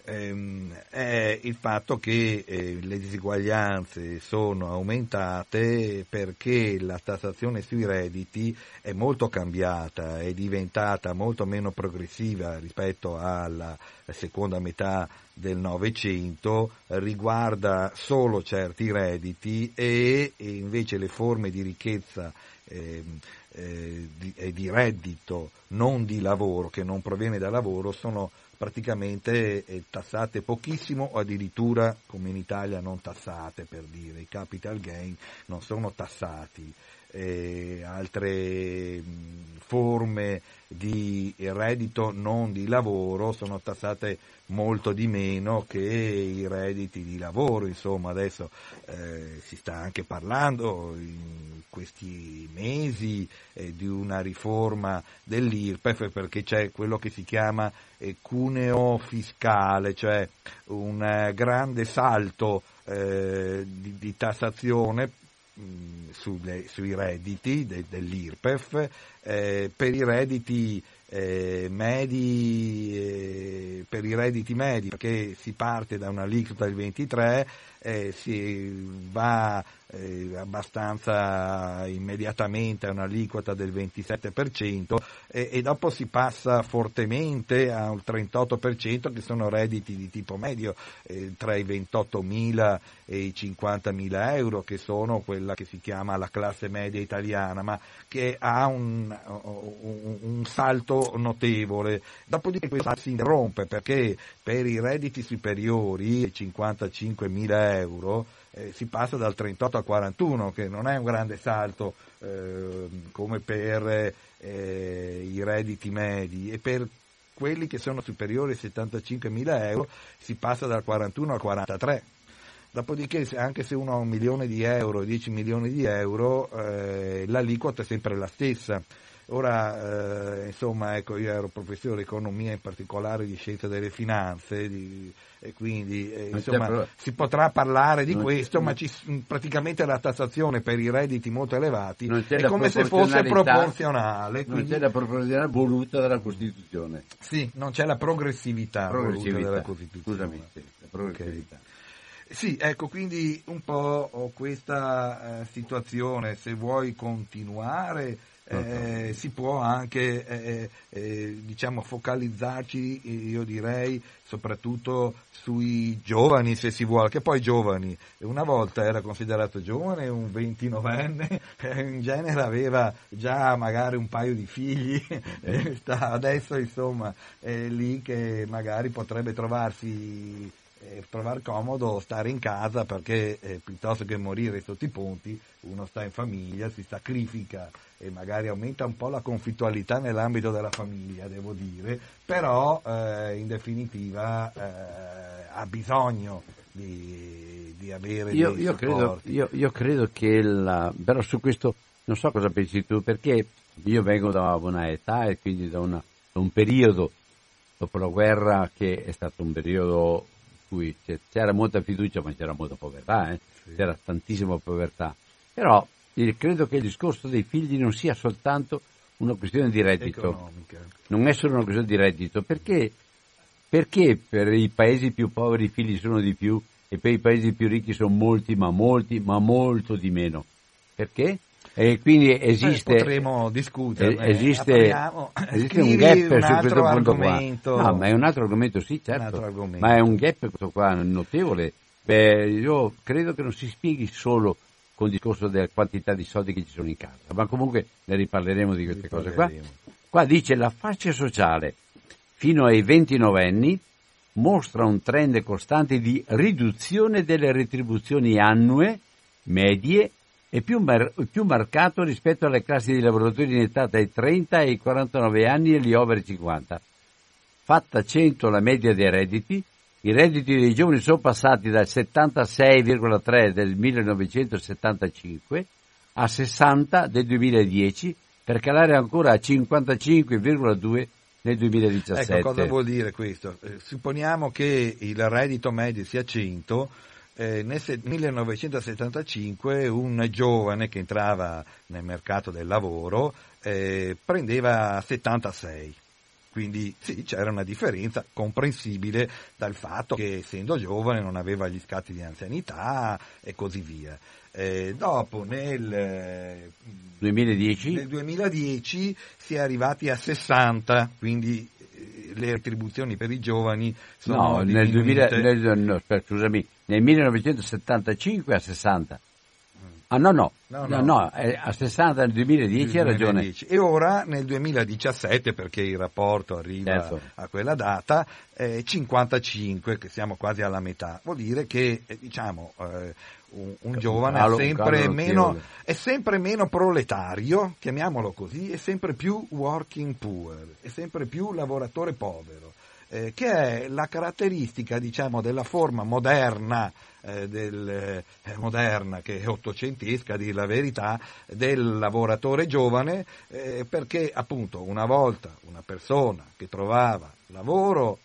è il fatto che eh, le disuguaglianze sono aumentate perché la tassazione sui redditi è molto cambiata, è diventata molto meno progressiva rispetto alla seconda metà del Novecento, riguarda solo certi redditi e, e invece le forme di ricchezza ehm, eh, di, di reddito non di lavoro, che non proviene da lavoro, sono praticamente eh, tassate pochissimo o addirittura come in Italia non tassate per dire, i capital gain non sono tassati, eh, altre mh, forme di reddito non di lavoro sono tassate molto di meno che i redditi di lavoro, insomma adesso eh, si sta anche parlando in questi mesi eh, di una riforma dell'IRPEF perché c'è quello che si chiama eh, cuneo fiscale, cioè un eh, grande salto eh, di, di, tassazione sulle, sui redditi de, dell'IRPEF eh, per i redditi eh, medi eh, per i redditi medi, perché si parte da un'aliquota del 23, eh, si va eh, abbastanza immediatamente a un'aliquota del 27% e, e, dopo si passa fortemente a un 38% che sono redditi di tipo medio eh, tra i 28.000 e i 50.000 euro che sono quella che si chiama la classe media italiana ma che ha un, un, un salto notevole. Dopodiché questo si interrompe perché per i redditi superiori, 55.000 euro, eh, si passa dal 38 al 41, che non è un grande salto eh, come per eh, i redditi medi, e per quelli che sono superiori ai 75.000 euro si passa dal 41 al 43. Dopodiché, anche se uno ha un milione di euro, 10 milioni di euro, eh, l'aliquota è sempre la stessa. Ora, eh, insomma, ecco, io ero professore di economia, in particolare di scienza delle finanze, di, e quindi eh, insomma, pro... si potrà parlare di questo, ma ci, praticamente la tassazione per i redditi molto elevati è come se fosse proporzionale. Non c'è la proporzionalità voluta dalla Costituzione. Sì, non c'è la progressività, progressività. voluta dalla Costituzione. Scusami, sì, la progressività. Okay. Sì, ecco, quindi un po' ho questa eh, situazione, se vuoi continuare eh, si può anche eh, eh, diciamo, focalizzarci, io direi, soprattutto sui giovani, se si vuole, che poi giovani, una volta era considerato giovane un 29enne, in genere aveva già magari un paio di figli, adesso insomma è lì che magari potrebbe trovarsi eh, trovare comodo stare in casa perché eh, piuttosto che morire sotto i ponti uno sta in famiglia, si sacrifica e magari aumenta un po' la conflittualità nell'ambito della famiglia, devo dire, però eh, in definitiva eh, ha bisogno di, di avere io, io credo, io, io credo, che la, però su questo non so cosa pensi tu, perché io vengo da una età e quindi da, una, da un periodo dopo la guerra che è stato un periodo cui c'era molta fiducia ma c'era molta povertà, eh? sì. c'era tantissima povertà, però credo che il discorso dei figli non sia soltanto una questione di reddito. Economica. Non è solo una questione di reddito, perché, perché per i paesi più poveri i figli sono di più e per i paesi più ricchi sono molti, ma molti, ma molto di meno? Perché? E quindi esiste, eh, potremo discutere. Esiste, esiste un gap un su questo punto qua. No, ma è un altro argomento, sì, certo. Ma è un gap questo qua notevole. Beh, io credo che non si spieghi solo con il discorso della quantità di soldi che ci sono in casa, ma comunque ne riparleremo di queste cose qua. Qua dice la fascia sociale fino ai 29 anni mostra un trend costante di riduzione delle retribuzioni annue medie e più, mar- più, marcato rispetto alle classi di lavoratori in età dai 30 ai 49 anni e gli over 50. Fatta 100 la media dei redditi, i redditi dei giovani sono passati dal 76,3 del 1975 a 60 del 2010 per calare ancora a 55,2 nel 2017. Ecco, cosa vuol dire questo? Eh, supponiamo che il reddito medio sia 100, eh, nel 1975 un giovane che entrava nel mercato del lavoro eh, prendeva 76 quindi sì, c'era una differenza comprensibile dal fatto che essendo giovane non aveva gli scatti di anzianità e così via. Eh, dopo nel 2010? nel 2010 si è arrivati a 60, quindi eh, le retribuzioni per i giovani sono no, nel 2000, nel, no, scusami, nel 1975 a 60. Ah no, no, no, no, no a 60 nel 2010 hai ragione. E ora nel 2017, perché il rapporto arriva certo. a quella data, eh, 55, che siamo quasi alla metà. Vuol dire che eh, diciamo, eh, un, un giovane calo, è, sempre meno, è sempre meno proletario, chiamiamolo così, è sempre più working poor, è sempre più lavoratore povero. Eh, che è la caratteristica diciamo, della forma moderna eh, del, eh, moderna, che è ottocentesca, a dire la verità, del lavoratore giovane, eh, perché appunto una volta una persona che trovava lavoro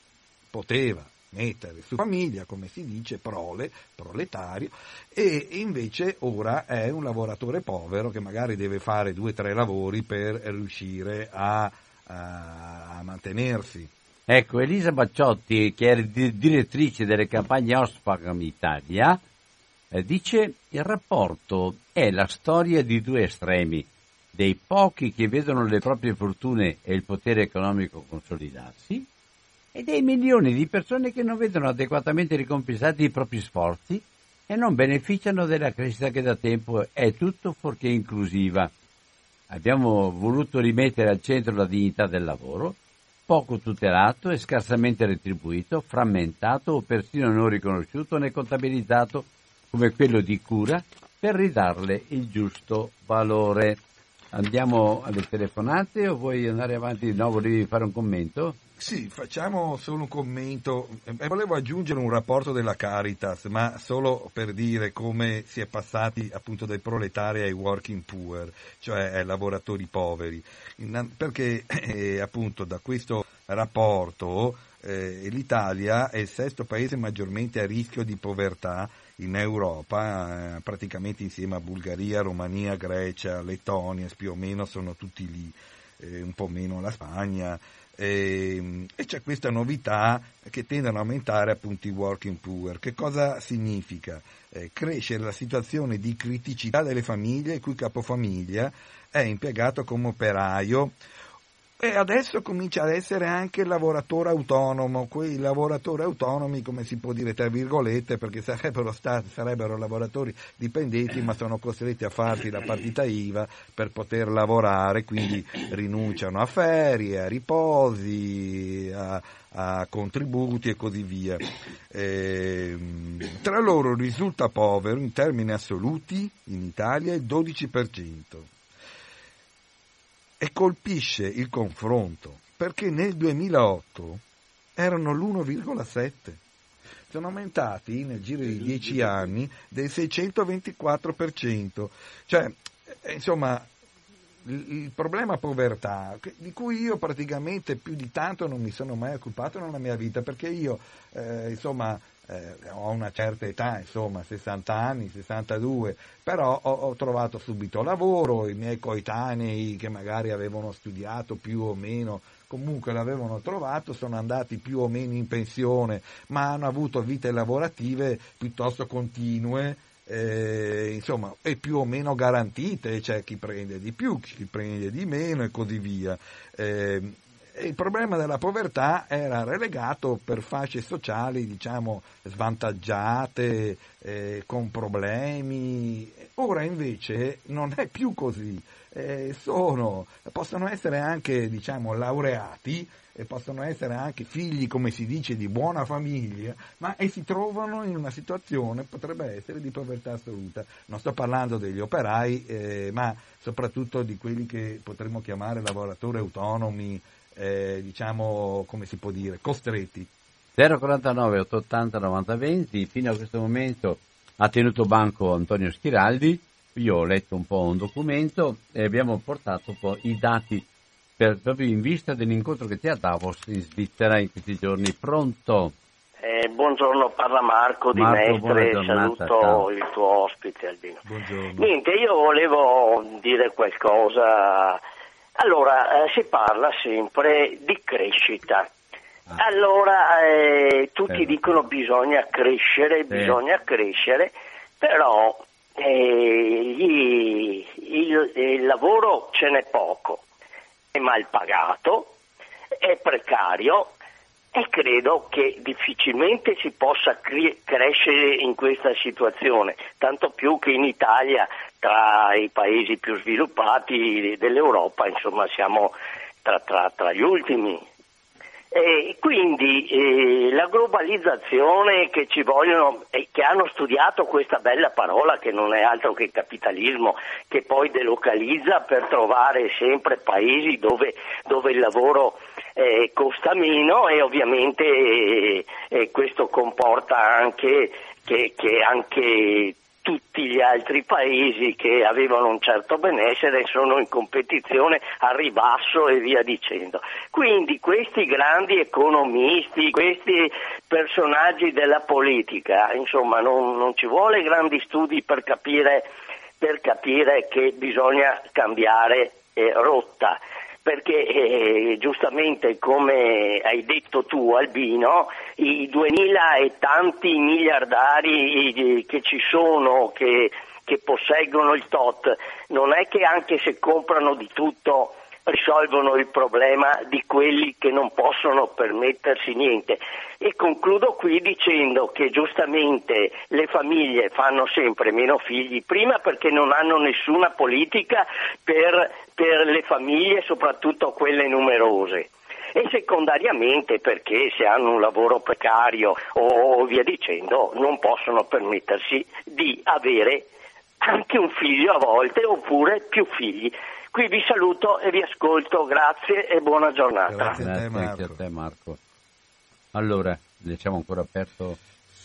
poteva mettere su famiglia, come si dice, prole, proletario, e invece ora è un lavoratore povero che magari deve fare due o tre lavori per riuscire a a, a mantenersi. Ecco, Elisa Bacciotti, che è direttrice delle campagne Oxfam Italia, eh, dice il rapporto è la storia di due estremi, dei pochi che vedono le proprie fortune e il potere economico consolidarsi e dei milioni di persone che non vedono adeguatamente ricompensati i propri sforzi e non beneficiano della crescita che da tempo è tutto fuorché inclusiva. Abbiamo voluto rimettere al centro la dignità del lavoro, poco tutelato e scarsamente retribuito, frammentato o persino non riconosciuto né contabilizzato come quello di cura per ridarle il giusto valore. Andiamo alle telefonate o vuoi andare avanti? No, volevi fare un commento? Sì, facciamo solo un commento. Eh, volevo aggiungere un rapporto della Caritas, ma solo per dire come si è passati appunto dai proletari ai working poor, cioè ai lavoratori poveri. Perché eh, appunto da questo rapporto eh, l'Italia è il sesto paese maggiormente a rischio di povertà in Europa, eh, praticamente insieme a Bulgaria, Romania, Grecia, Lettonia, più o meno sono tutti lì, eh, un po' meno la Spagna. E, e, c'è questa novità che tendono ad aumentare appunto i working poor. Che cosa significa? Eh, crescere la situazione di criticità delle famiglie il cui capofamiglia è impiegato come operaio e adesso comincia ad essere anche il lavoratore autonomo, quei lavoratori autonomi, come si può dire, tra virgolette, perché sarebbero, stati, sarebbero lavoratori dipendenti, ma sono costretti a farsi la partita IVA per poter lavorare, quindi rinunciano a ferie, a riposi, a, a contributi e così via. E, ehm, tra loro risulta povero in termini assoluti in Italia il 12% e colpisce il confronto perché nel 2008 erano l'1,7. Sono aumentati nel giro di 10 anni del 624%. Cioè, eh, insomma, il problema povertà, di cui io praticamente più di tanto non mi sono mai occupato nella mia vita, perché io, eh, insomma, eh, ho una certa età, insomma 60 anni, 62, però ho, ho, trovato subito lavoro, i miei coetanei che magari avevano studiato più o meno, comunque l'avevano trovato, sono andati più o meno in pensione, ma hanno avuto vite lavorative piuttosto continue. Eh, insomma, e più o meno garantite, c'è chi prende di più, chi prende di meno e così via. Eh, il problema della povertà era relegato per fasce sociali, diciamo, svantaggiate, eh, con problemi. Ora invece non è più così. Eh, sono, possono essere anche, diciamo, laureati e possono essere anche figli, come si dice, di buona famiglia, ma e si trovano in una situazione, potrebbe essere, di povertà assoluta. Non sto parlando degli operai, eh, ma soprattutto di quelli che potremmo chiamare lavoratori autonomi, eh, diciamo, come si può dire, costretti. 049 880 90 20, fino a questo momento ha tenuto banco Antonio Schiraldi, io ho letto un po' un documento e abbiamo portato un po' i dati per, proprio in vista dell'incontro che c'è a Davos in Svizzera in questi giorni. Pronto? Eh, buongiorno, parla Marco di Marco, Mestre, saluto ciao. il tuo ospite Albino. Buongiorno. Niente, io volevo dire qualcosa allora, eh, si parla sempre di crescita. Ah. Allora, eh, tutti Eh. dicono bisogna crescere, Sì. bisogna crescere, però eh, gli- il, il lavoro ce n'è poco, è mal pagato, è precario e credo che difficilmente si possa cri- crescere in questa situazione, tanto più che in Italia, tra i paesi più sviluppati dell'Europa, insomma, siamo tra, tra- tra gli ultimi. E quindi eh, la globalizzazione che ci vogliono e che hanno studiato questa bella parola che non è altro che capitalismo, che poi delocalizza per trovare sempre paesi dove, dove il lavoro eh, costa meno e ovviamente eh, questo comporta anche che, che anche tutti gli altri paesi che avevano un certo benessere sono in competizione a ribasso e via dicendo. Quindi questi grandi economisti, questi personaggi della politica, insomma non, non ci vuole grandi studi per capire, per capire che bisogna cambiare eh, rotta perché eh, giustamente come hai detto tu Albino, i 2000 e tanti miliardari eh, che ci sono, che, che posseggono il TOT, non è che anche se comprano di tutto risolvono il problema di quelli che non possono permettersi niente. E concludo qui dicendo che giustamente le famiglie fanno sempre meno figli, prima perché non hanno nessuna politica per, per le famiglie, soprattutto quelle numerose e secondariamente perché se hanno un lavoro precario o via dicendo non possono permettersi di avere anche un figlio a volte oppure più figli. Qui vi saluto e vi ascolto, grazie e buona giornata. Grazie, a te, Marco. A te, Marco. Allora, lasciamo ancora aperto,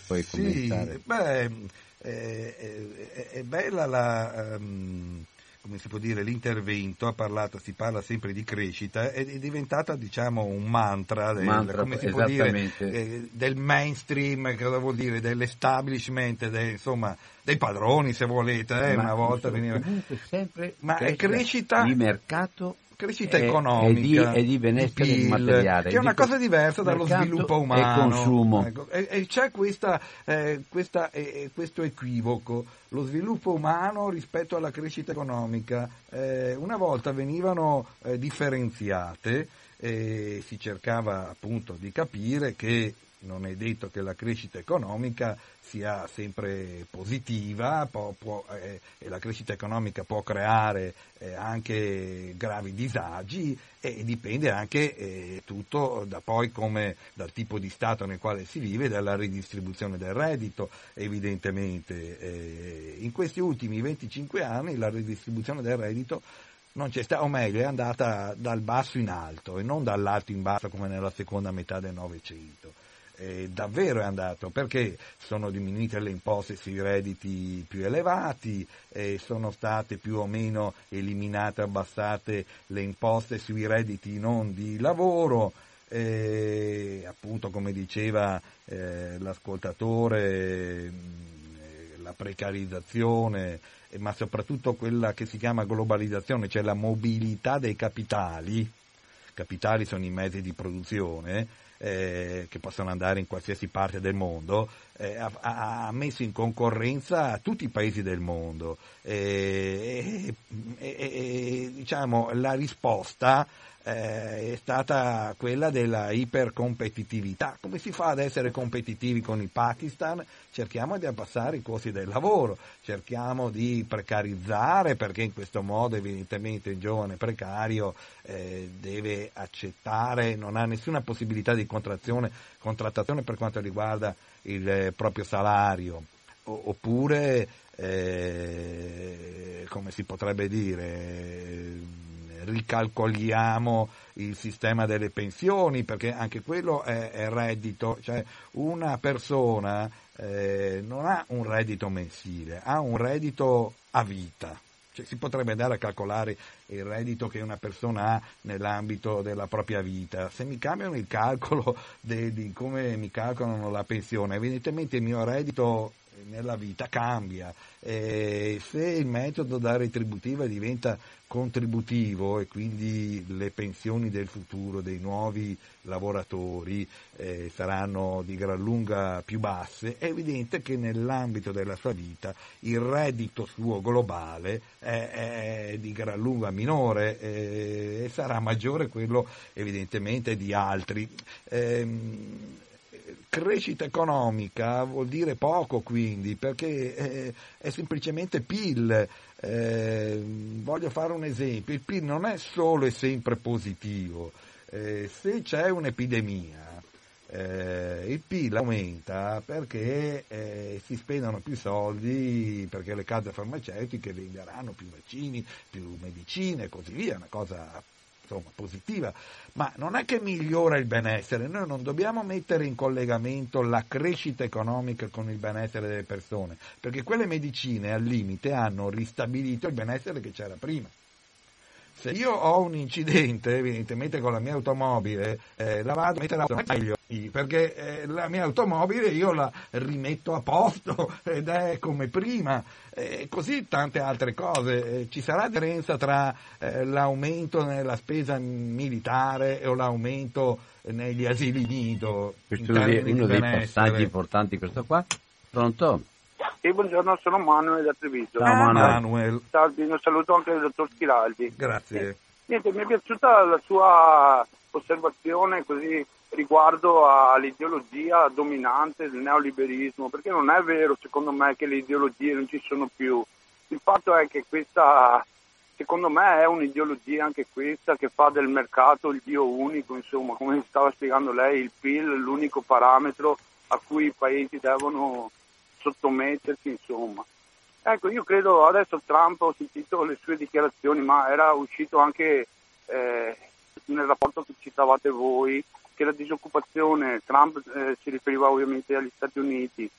puoi sì, commentare. Beh, è, è, è bella la... Um come si può dire, l'intervento, ha parlato, si parla sempre di crescita, è, diventata diciamo un mantra, del, mantra come si può dire, eh, del mainstream, cosa vuol dire, dell'establishment, del, insomma, dei padroni se volete, eh, una volta veniva... sempre Ma è crescita di mercato crescita economica e di, e di benessere PIL, materiale. Che è una cosa diversa dallo sviluppo umano. E consumo. Ecco, e, e, c'è questa, eh, questa, eh, questo equivoco. Lo sviluppo umano rispetto alla crescita economica eh, una volta venivano eh, differenziate e si cercava appunto di capire che non è detto che la crescita economica sia sempre positiva può, può, eh, e la crescita economica può creare eh, anche gravi disagi e dipende anche eh, tutto da poi come dal tipo di Stato nel quale si vive, dalla ridistribuzione del reddito evidentemente. Eh, in questi ultimi 25 anni la ridistribuzione del reddito non c'è stata, o meglio, è andata dal basso in alto e non dall'alto in basso come nella seconda metà del Novecento eh, davvero è andato perché sono diminuite le imposte sui redditi più elevati, eh, sono state più o meno eliminate, abbassate le imposte sui redditi non di lavoro, eh, appunto come diceva eh, l'ascoltatore, mm, la precarizzazione, ma soprattutto quella che si chiama globalizzazione, cioè la mobilità dei capitali, capitali sono i mezzi di produzione, eh, che possono andare in qualsiasi parte del mondo, eh, ha, ha, messo in concorrenza tutti i paesi del mondo. Eh, e, diciamo, la risposta eh, è stata quella della ipercompetitività. Come si fa ad essere competitivi con il Pakistan? Cerchiamo di abbassare i costi del lavoro, cerchiamo di precarizzare perché in questo modo evidentemente il giovane precario eh, deve accettare, non ha nessuna possibilità di contrattazione per quanto riguarda il eh, proprio salario. O, oppure, eh, come si potrebbe dire, ricalcoliamo il sistema delle pensioni, perché anche quello è, è reddito, cioè una persona eh, non ha un reddito mensile, ha un reddito a vita. Cioè, si potrebbe andare a calcolare il reddito che una persona ha nell'ambito della propria vita. Se mi cambiano il calcolo de, di come mi calcolano la pensione, evidentemente il mio reddito nella vita cambia. E se il metodo da retributiva diventa contributivo e quindi le pensioni del futuro dei nuovi lavoratori eh, saranno di gran lunga più basse, è evidente che nell'ambito della sua vita il reddito suo globale è, è di gran lunga minore eh, e sarà maggiore quello evidentemente di altri. Eh, crescita economica vuol dire poco quindi, perché è, è semplicemente PIL. Eh, voglio fare un esempio, il PIL non è solo e sempre positivo, eh, se c'è un'epidemia eh, il PIL aumenta perché eh, si spendono più soldi, perché le case farmaceutiche venderanno più vaccini, più medicine e così via, una cosa insomma, positiva, ma non è che migliora il benessere, noi non dobbiamo mettere in collegamento la crescita economica con il benessere delle persone, perché quelle medicine al limite hanno ristabilito il benessere che c'era prima. Se io ho un incidente, evidentemente con la mia automobile, eh, la vado a mettere a meglio, perché eh, la mia automobile io la rimetto a posto ed è come prima. E così tante altre cose. Eh, ci sarà differenza tra eh, l'aumento nella spesa militare e l'aumento negli asili nido? Questo è uno dei passaggi importanti questo qua. Pronto? Sì, buongiorno, sono Manuel da Treviso. Ciao Manuel. Ciao Albino, saluto anche il dottor Schiraldi. Grazie. Eh, niente, mi è piaciuta la sua osservazione così riguardo all'ideologia dominante del neoliberismo, perché non è vero secondo me che le ideologie non ci sono più. Il fatto è che questa, secondo me, è un'ideologia anche questa che fa del mercato il dio unico, insomma, come stava spiegando lei, il PIL, l'unico parametro a cui i paesi devono sottomettersi, insomma. Ecco, io credo adesso Trump, ho sentito le sue dichiarazioni, ma era uscito anche eh, nel rapporto che citavate voi, che la disoccupazione, Trump eh, si riferiva ovviamente agli Stati Uniti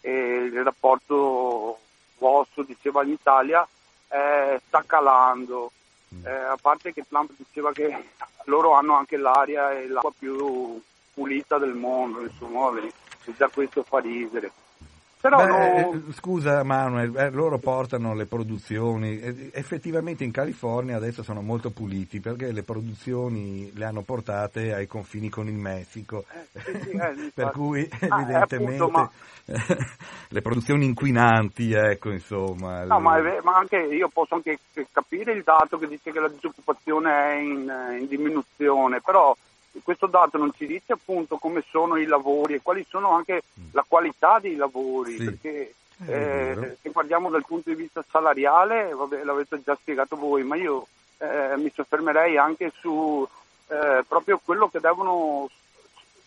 e il rapporto vostro diceva in Italia eh, sta calando, mm. eh, a parte che Trump diceva che loro hanno anche l'aria e l'acqua più pulita del mondo, insomma, e già questo fa ridere. Però Beh, no... Eh, scusa Manuel, eh, loro portano le produzioni, eh, effettivamente in California adesso sono molto puliti perché le produzioni le hanno portate ai confini con il Messico, eh, sì, sì, eh, per cui ah, evidentemente appunto, ma... le produzioni inquinanti, ecco insomma. No, le... ma, è, ma, anche io posso anche capire il dato che dice che la disoccupazione è in, in diminuzione, però questo dato non ci dice appunto come sono i lavori e quali sono anche mm. la qualità dei lavori, sì. perché eh, se guardiamo dal punto di vista salariale, vabbè, l'avete già spiegato voi, ma io eh, mi soffermerei anche su eh, proprio quello che devono,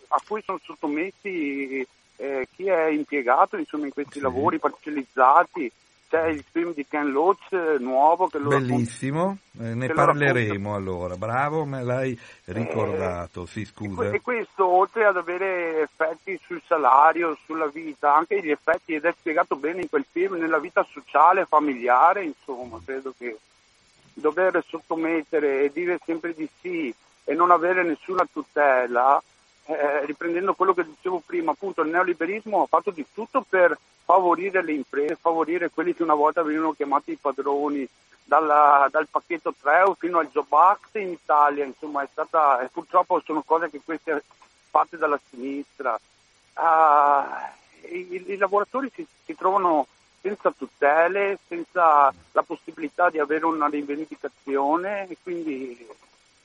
a cui sono sottomessi eh, chi è impiegato insomma, in questi sì. lavori parcellizzati, c'è il film di Ken Loach eh, nuovo che lo Bellissimo, eh, ne parleremo allora, bravo, me l'hai ricordato, eh, sì scusa. E questo oltre ad avere effetti sul salario, sulla vita, anche gli effetti, ed è spiegato bene in quel film, nella vita sociale, familiare, insomma, credo che dover sottomettere e dire sempre di sì e non avere nessuna tutela, eh, riprendendo quello che dicevo prima, appunto il neoliberismo ha fatto di tutto per favorire le imprese, favorire quelli che una volta venivano chiamati i padroni, dalla, dal pacchetto 3 fino al Job Act in Italia, insomma è stata, e purtroppo sono cose che queste fatte dalla sinistra. Uh, i, i, lavoratori si, si trovano senza tutele, senza la possibilità di avere una rivendicazione e quindi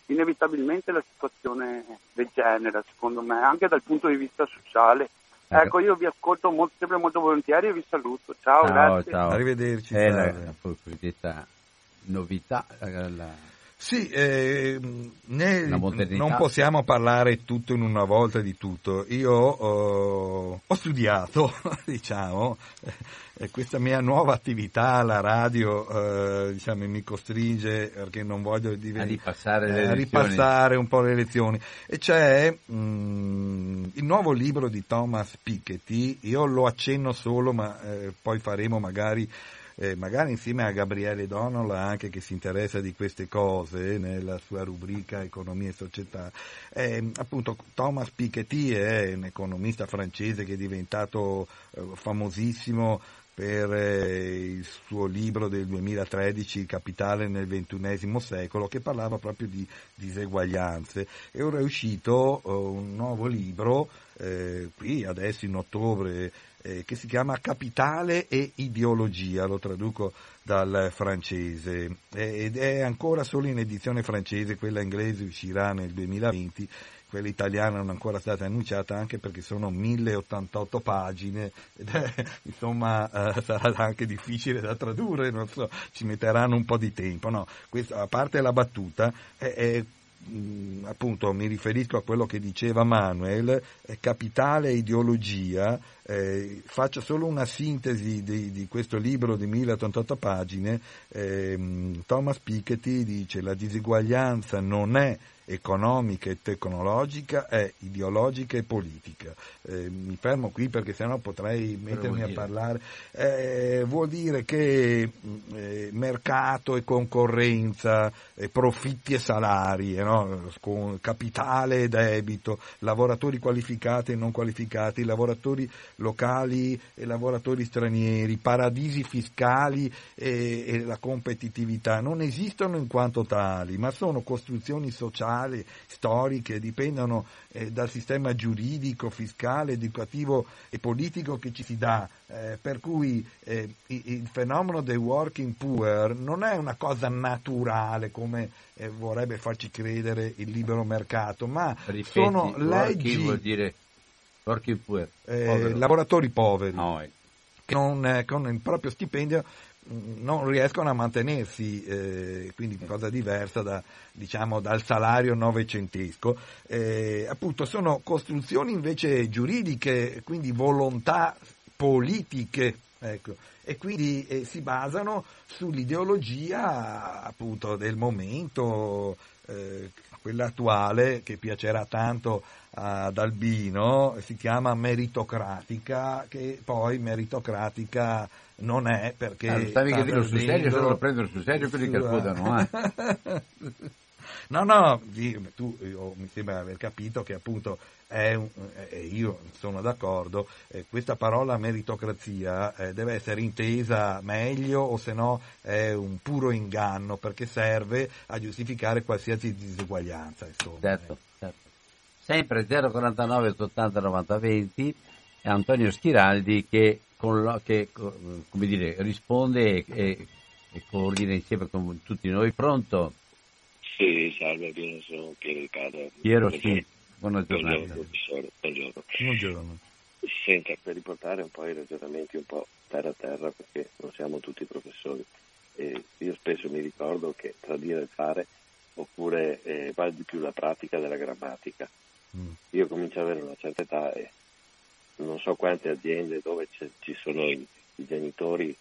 inevitabilmente la situazione degenera secondo me, anche dal punto di vista sociale. Ecco, ecco io vi ascolto molto, sempre molto volentieri e vi saluto. Ciao, ciao grazie. Ciao. Arrivederci. È la, la cosiddetta novità. La... Sì, eh, non possiamo parlare tutto in una volta di tutto. Io oh, ho studiato, diciamo, eh, questa mia nuova attività alla radio eh, diciamo, mi costringe, perché non voglio divent- a, ripassare, eh, a ripassare, un po' le lezioni. E c'è mh, mm, il nuovo libro di Thomas Piketty, io lo accenno solo, ma eh, poi faremo magari eh, magari insieme a Gabriele Donald anche che si interessa di queste cose nella sua rubrica Economia e Società. Eh, appunto Thomas Piketty è un economista francese che è diventato eh, famosissimo per eh, il suo libro del 2013 Capitale nel XXI secolo che parlava proprio di diseguaglianze e ora è uscito un nuovo libro eh, qui adesso in ottobre eh, che si chiama Capitale e ideologia, lo traduco dal francese ed è ancora solo in edizione francese, quella inglese uscirà nel 2020 quella italiana non è ancora stata annunciata anche perché sono 1088 pagine ed è, insomma eh, sarà anche difficile da tradurre, non so, ci metteranno un po' di tempo. No, questo, a parte la battuta, è, è mh, appunto mi riferisco a quello che diceva Manuel, capitale ideologia, eh, faccio solo una sintesi di, di, questo libro di 1088 pagine, eh, Thomas Piketty dice la diseguaglianza non è economica e tecnologica è ideologica e politica. Eh, mi fermo qui perché sennò potrei mettermi a parlare. Eh, vuol dire che eh, mercato e concorrenza, profitti e salari, eh, no? capitale e debito, lavoratori qualificati e non qualificati, lavoratori locali e lavoratori stranieri, paradisi fiscali e, e la competitività non esistono in quanto tali, ma sono costruzioni sociali, storiche, dipendono eh, dal sistema giuridico, fiscale, educativo e politico che ci si dà. Eh, per cui eh, il fenomeno del working poor non è una cosa naturale come eh, vorrebbe farci credere il libero mercato, ma Ripeti, sono leggi. vuol dire working poor? Eh, lavoratori poveri. No, eh. che non, con il proprio stipendio non riescono a mantenersi, eh, quindi cosa diversa da, diciamo, dal salario novecentesco. Eh, appunto sono costruzioni invece giuridiche, quindi volontà politiche, ecco, e quindi eh, si basano sull'ideologia appunto del momento, eh, quella attuale che piacerà tanto ad Albino, si chiama meritocratica, che poi meritocratica non è perché... Ah, stavi che dirlo sul serio, se lo prendono sul serio quelli che ascoltano. Eh. no, no, tu io, mi sembra aver capito che appunto è un, eh, io sono d'accordo, eh, questa parola meritocrazia eh, deve essere intesa meglio o se no è un puro inganno perché serve a giustificare qualsiasi diseguaglianza. Insomma. Certo, certo. Sempre 049 80 90 20 è Antonio Schiraldi che con, che come dire, risponde e, e, coordina insieme con tutti noi. Pronto? Sì, salve, Piero, sono Piero Riccardo. Piero, sì, buona giornata. Buongiorno, buongiorno. buongiorno. Senta, per riportare un po' i ragionamenti un po' terra a terra, perché non siamo tutti professori, eh, io spesso mi ricordo che tra dire e fare, oppure eh, vale di più la pratica della grammatica. Mm. Io comincio ad avere una certa età e non so quante aziende dove ci sono i, i genitori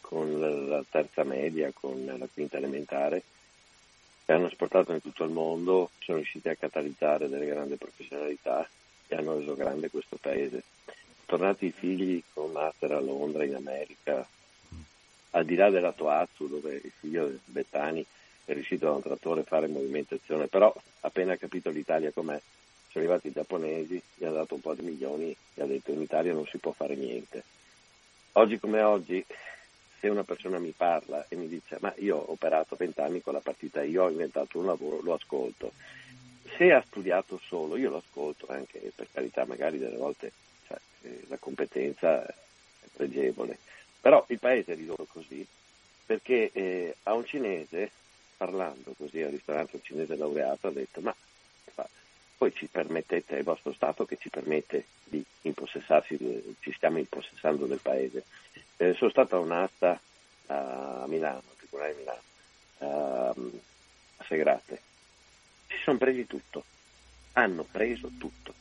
con la, la, terza media, con la quinta elementare, che hanno esportato in tutto il mondo, sono riusciti a catalizzare delle grandi professionalità e hanno reso grande questo paese. Tornati i figli con master a Londra, in America, al di là della Toazzu, dove il figlio Bettani è riuscito da un trattore a fare movimentazione, però appena capito l'Italia com'è, sono arrivati i giapponesi, gli hanno dato un po' di milioni e ha detto in Italia non si può fare niente. Oggi come oggi, se una persona mi parla e mi dice ma io ho operato vent'anni con la partita, io ho inventato un lavoro, lo ascolto. Se ha studiato solo, io lo ascolto anche, per carità, magari delle volte cioè, eh, la competenza è pregevole. Però il paese è ridotto così perché eh, a un cinese, parlando così al ristorante, un cinese laureato ha detto ma poi ci permettete, è il vostro Stato che ci permette di impossessarsi, ci stiamo impossessando del paese. Eh, sono stato a un'asta a Milano, al Tribunale di Milano, a Segrate. Si sono presi tutto, hanno preso tutto.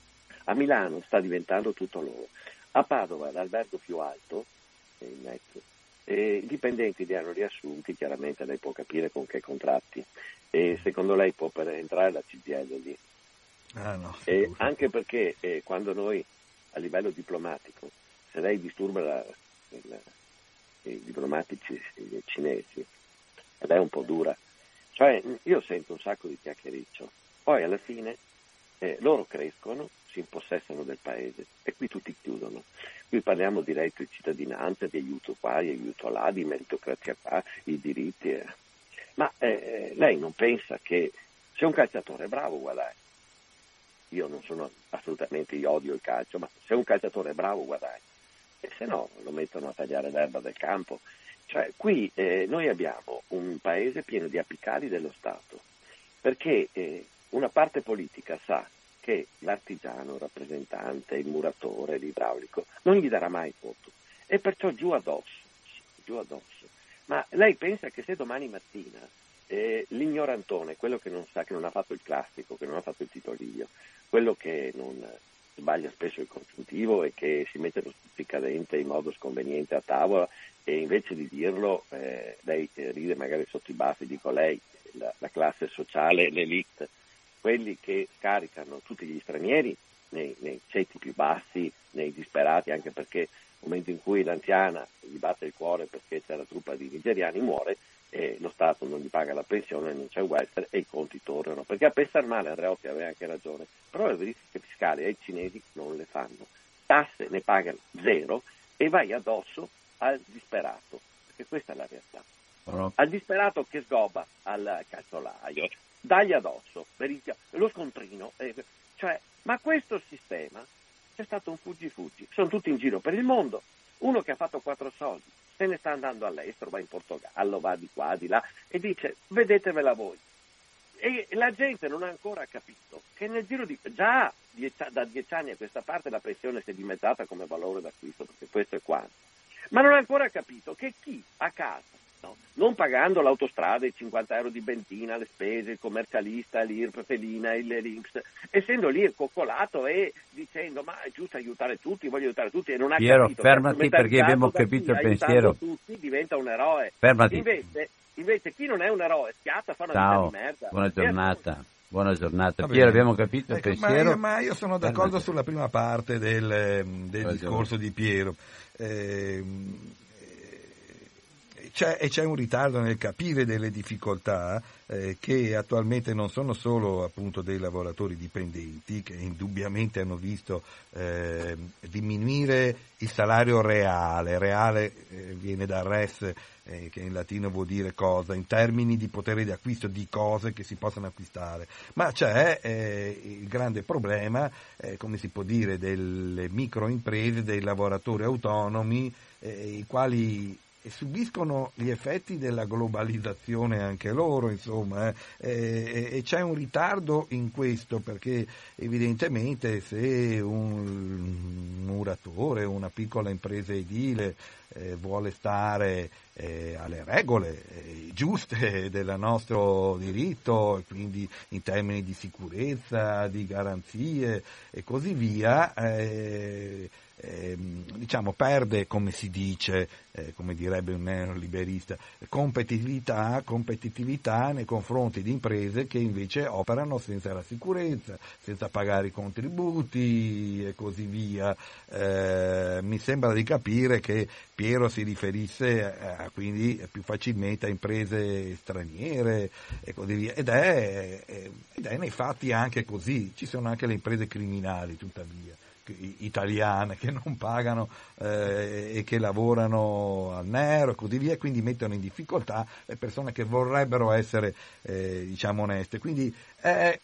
A Milano sta diventando tutto loro. A Padova, l'albergo più alto, in mezzo, e i dipendenti li hanno riassunti, chiaramente lei può capire con che contratti. E secondo lei può per entrare la CGL lì Ah, no, anche perché eh, quando noi a livello diplomatico, se lei disturba la, il, i diplomatici cinesi, ed è un po' dura, cioè io sento un sacco di chiacchiericcio, poi alla fine eh, loro crescono, si impossessano del paese e qui tutti chiudono. Qui parliamo di reddito di cittadinanza, di aiuto qua, di aiuto là, di meritocrazia qua, i diritti. Eh. Ma eh, lei non pensa che se un calciatore è bravo guadagna, io non sono assolutamente, io odio il calcio, ma se un calciatore è bravo guadagna, e se no lo mettono a tagliare l'erba del campo. Cioè, qui eh, noi abbiamo un paese pieno di apicali dello Stato, perché eh, una parte politica sa che l'artigiano, il rappresentante, il muratore, l'idraulico, non gli darà mai voto, e perciò giù addosso, giù addosso. Ma lei pensa che se domani mattina eh, l'ignorantone, quello che non sa, che non ha fatto il classico, che non ha fatto il titolio, quello che non sbaglia spesso il congiuntivo e che si mette lo stuzzicadente in modo sconveniente a tavola e invece di dirlo eh, lei ride magari sotto i baffi, dico lei, la, la classe sociale, l'elite, quelli che scaricano tutti gli stranieri nei, nei ceti più bassi, nei disperati, anche perché nel momento in cui l'anziana gli batte il cuore perché c'è la truppa di nigeriani muore, e lo Stato non gli paga la pensione, non c'è welfare e i conti tornano. Perché a pensare male Andreotti aveva anche ragione, però le verifiche fiscali ai cinesi non le fanno. Tasse ne pagano zero e vai addosso al disperato, perché questa è la realtà. Però- Al disperato che sgoba al calzolaio, dagli addosso, lo scontrino, eh, cioè, ma questo sistema c'è stato un fuggi-fuggi, sono tutti in giro per il mondo, uno che ha fatto quattro soldi, se ne sta andando all'estero, va in Portogallo, va di qua, di là, e dice vedetevela voi. E la gente non ha ancora capito che nel giro di già da dieci anni a questa parte la pensione si è dimezzata come valore d'acquisto, perché questo è quanto. Ma non ha ancora capito che chi a casa, no, non pagando l'autostrada, i 50 euro di benzina, le spese, il commercialista, l'IRP felina, il l'Inps, essendo lì coccolato e dicendo ma è giusto aiutare tutti, voglio aiutare tutti, e non ha Piero, capito che fermati perché abbiamo capito il pensiero. tutti diventa un eroe. Fermati. Invece, invece chi non è un eroe schiatta, fa una Ciao, vita di merda. buona giornata. Buona giornata. Piero, abbiamo capito il Ecco, ma, pensiero. io, ma io sono d'accordo sulla prima parte del, del discorso di Piero. Eh, c'è, e c'è un ritardo nel capire delle difficoltà eh, che attualmente non sono solo appunto dei lavoratori dipendenti che indubbiamente hanno visto eh, diminuire il salario reale, reale eh, viene dal res eh, che in latino vuol dire cosa, in termini di potere di acquisto di cose che si possono acquistare, ma c'è eh, il grande problema, eh, come si può dire, delle microimprese, dei lavoratori autonomi, i quali subiscono gli effetti della globalizzazione anche loro, insomma, eh, e, c'è un ritardo in questo perché evidentemente se un muratore, una piccola impresa edile eh, vuole stare eh, alle regole eh, giuste del nostro diritto, quindi in termini di sicurezza, di garanzie e così via, eh, ehm, diciamo perde, come si dice, eh, come direbbe un neoliberista, competitività, competitività nei confronti di imprese che invece operano senza la sicurezza, senza pagare i contributi e così via. Eh, mi sembra di capire che Piero si riferisse eh, quindi più facilmente a imprese straniere e così via. Ed è, ed è nei fatti anche così, ci sono anche le imprese criminali tuttavia italiane che non pagano eh, e che lavorano al nero e così via, quindi mettono in difficoltà le persone che vorrebbero essere eh, diciamo oneste. Quindi eh,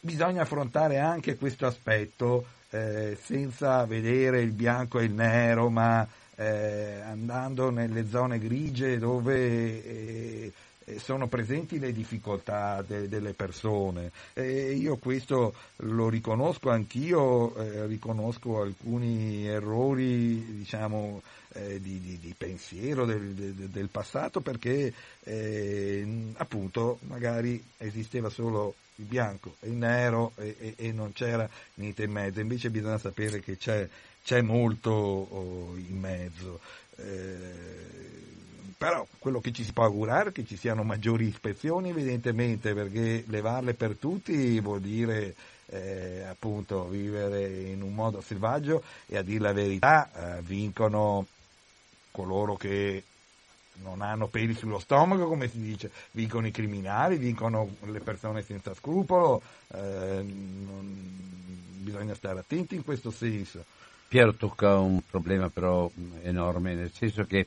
bisogna affrontare anche questo aspetto eh, senza vedere il bianco e il nero, ma eh, andando nelle zone grigie dove eh, sono presenti le difficoltà de- delle persone. E io questo lo riconosco anch'io, eh, riconosco alcuni errori, diciamo, eh, di, di, di, pensiero del, del, del, passato perché eh, appunto magari esisteva solo il bianco e il nero e, e, e, non c'era niente in mezzo, invece bisogna sapere che c'è, c'è molto oh, in mezzo. Eh, però quello che ci si può augurare è che ci siano maggiori ispezioni evidentemente perché levarle per tutti vuol dire eh, appunto vivere in un modo selvaggio e a dire la verità eh, vincono coloro che non hanno peli sullo stomaco come si dice, vincono i criminali, vincono le persone senza scrupolo, eh, non, bisogna stare attenti in questo senso. Piero tocca un problema però enorme, nel senso che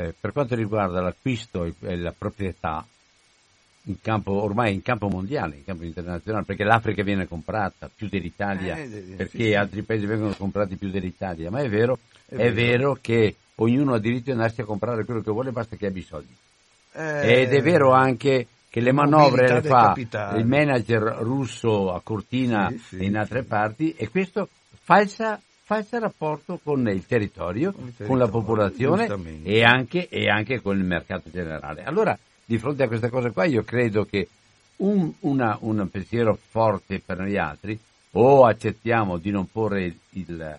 eh, per quanto riguarda l'acquisto e, e la proprietà, in campo, ormai in campo mondiale, in campo internazionale, perché l'Africa viene comprata più dell'Italia, Eh, perché sì, altri paesi vengono comprati più dell'Italia, ma è vero, È è, vero. vero che ognuno ha diritto di andarsi a comprare quello che vuole, basta che abbia i soldi. Eh, Ed è vero anche che le manovre le fa capitale. il manager russo a Cortina Sì, sì, e in altre parti e questo falsa, falsa rapporto con il territorio, Con il con la territorio, popolazione e anche, e anche con il mercato generale. Allora, di fronte a questa cosa qua, io credo che un, una- un pensiero forte per gli altri, o accettiamo di non porre il, il,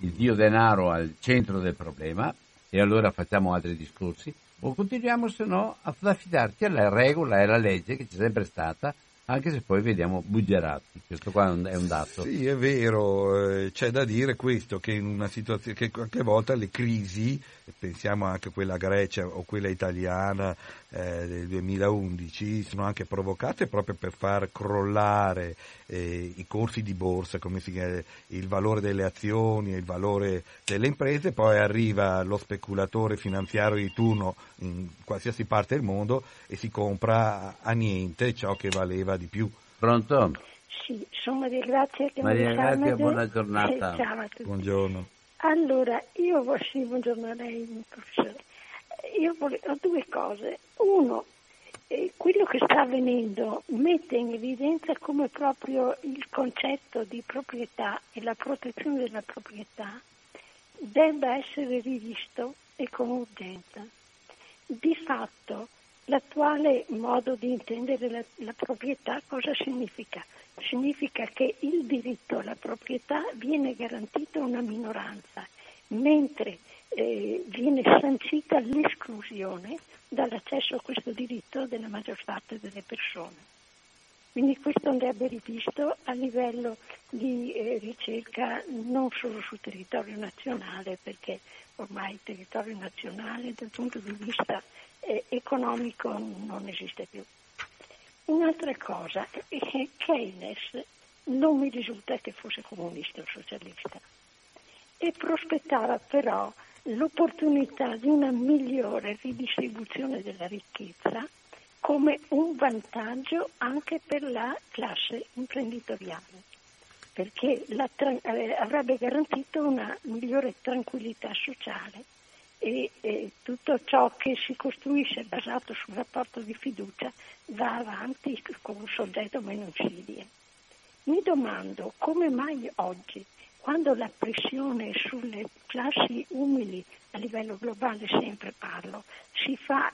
il dio denaro al centro del problema, e allora facciamo altri discorsi, o continuiamo se no ad affidarci alla regola e alla legge che c'è sempre stata anche se poi vediamo buggerati, questo qua è un dato. Sì, è vero, eh, c'è da dire questo, che che qualche volta le crisi, pensiamo anche a quella Grecia o quella italiana eh, del 2011, sono anche provocate proprio per far crollare eh, i corsi di borsa, come si chiama, il valore delle azioni, il valore delle imprese, poi arriva lo speculatore finanziario di turno in qualsiasi parte del mondo e si compra a niente ciò che valeva di più. Pronto? Sì, sono Maria Grazia Maria Grazia, buona giornata. Ciao a tutti. Buongiorno. Allora, io vo- sì, buongiorno a lei, professore. Io vole- ho due cose. Uno, eh, quello che sta avvenendo mette in evidenza come proprio il concetto di proprietà e la protezione della proprietà debba essere rivisto e con urgenza. Di fatto, l'attuale modo di intendere la, la proprietà cosa significa? Significa che il diritto alla proprietà viene garantito a una minoranza, mentre eh, viene sancita l'esclusione dall'accesso a questo diritto della maggior parte delle persone. Quindi questo andrebbe rivisto a livello di eh, ricerca non solo sul territorio nazionale, perché ormai il territorio nazionale dal punto di vista eh, economico non esiste più. Un'altra cosa è che Keynes non mi risulta che fosse comunista o socialista e prospettava però l'opportunità di una migliore ridistribuzione della ricchezza come un vantaggio anche per la classe imprenditoriale, perché la eh, avrebbe garantito una migliore tranquillità sociale e eh, tutto ciò che si costruisce basato sul rapporto di fiducia va avanti con un soggetto meno insidie. Mi domando come mai oggi, quando la pressione sulle classi umili a livello globale, sempre parlo, si fa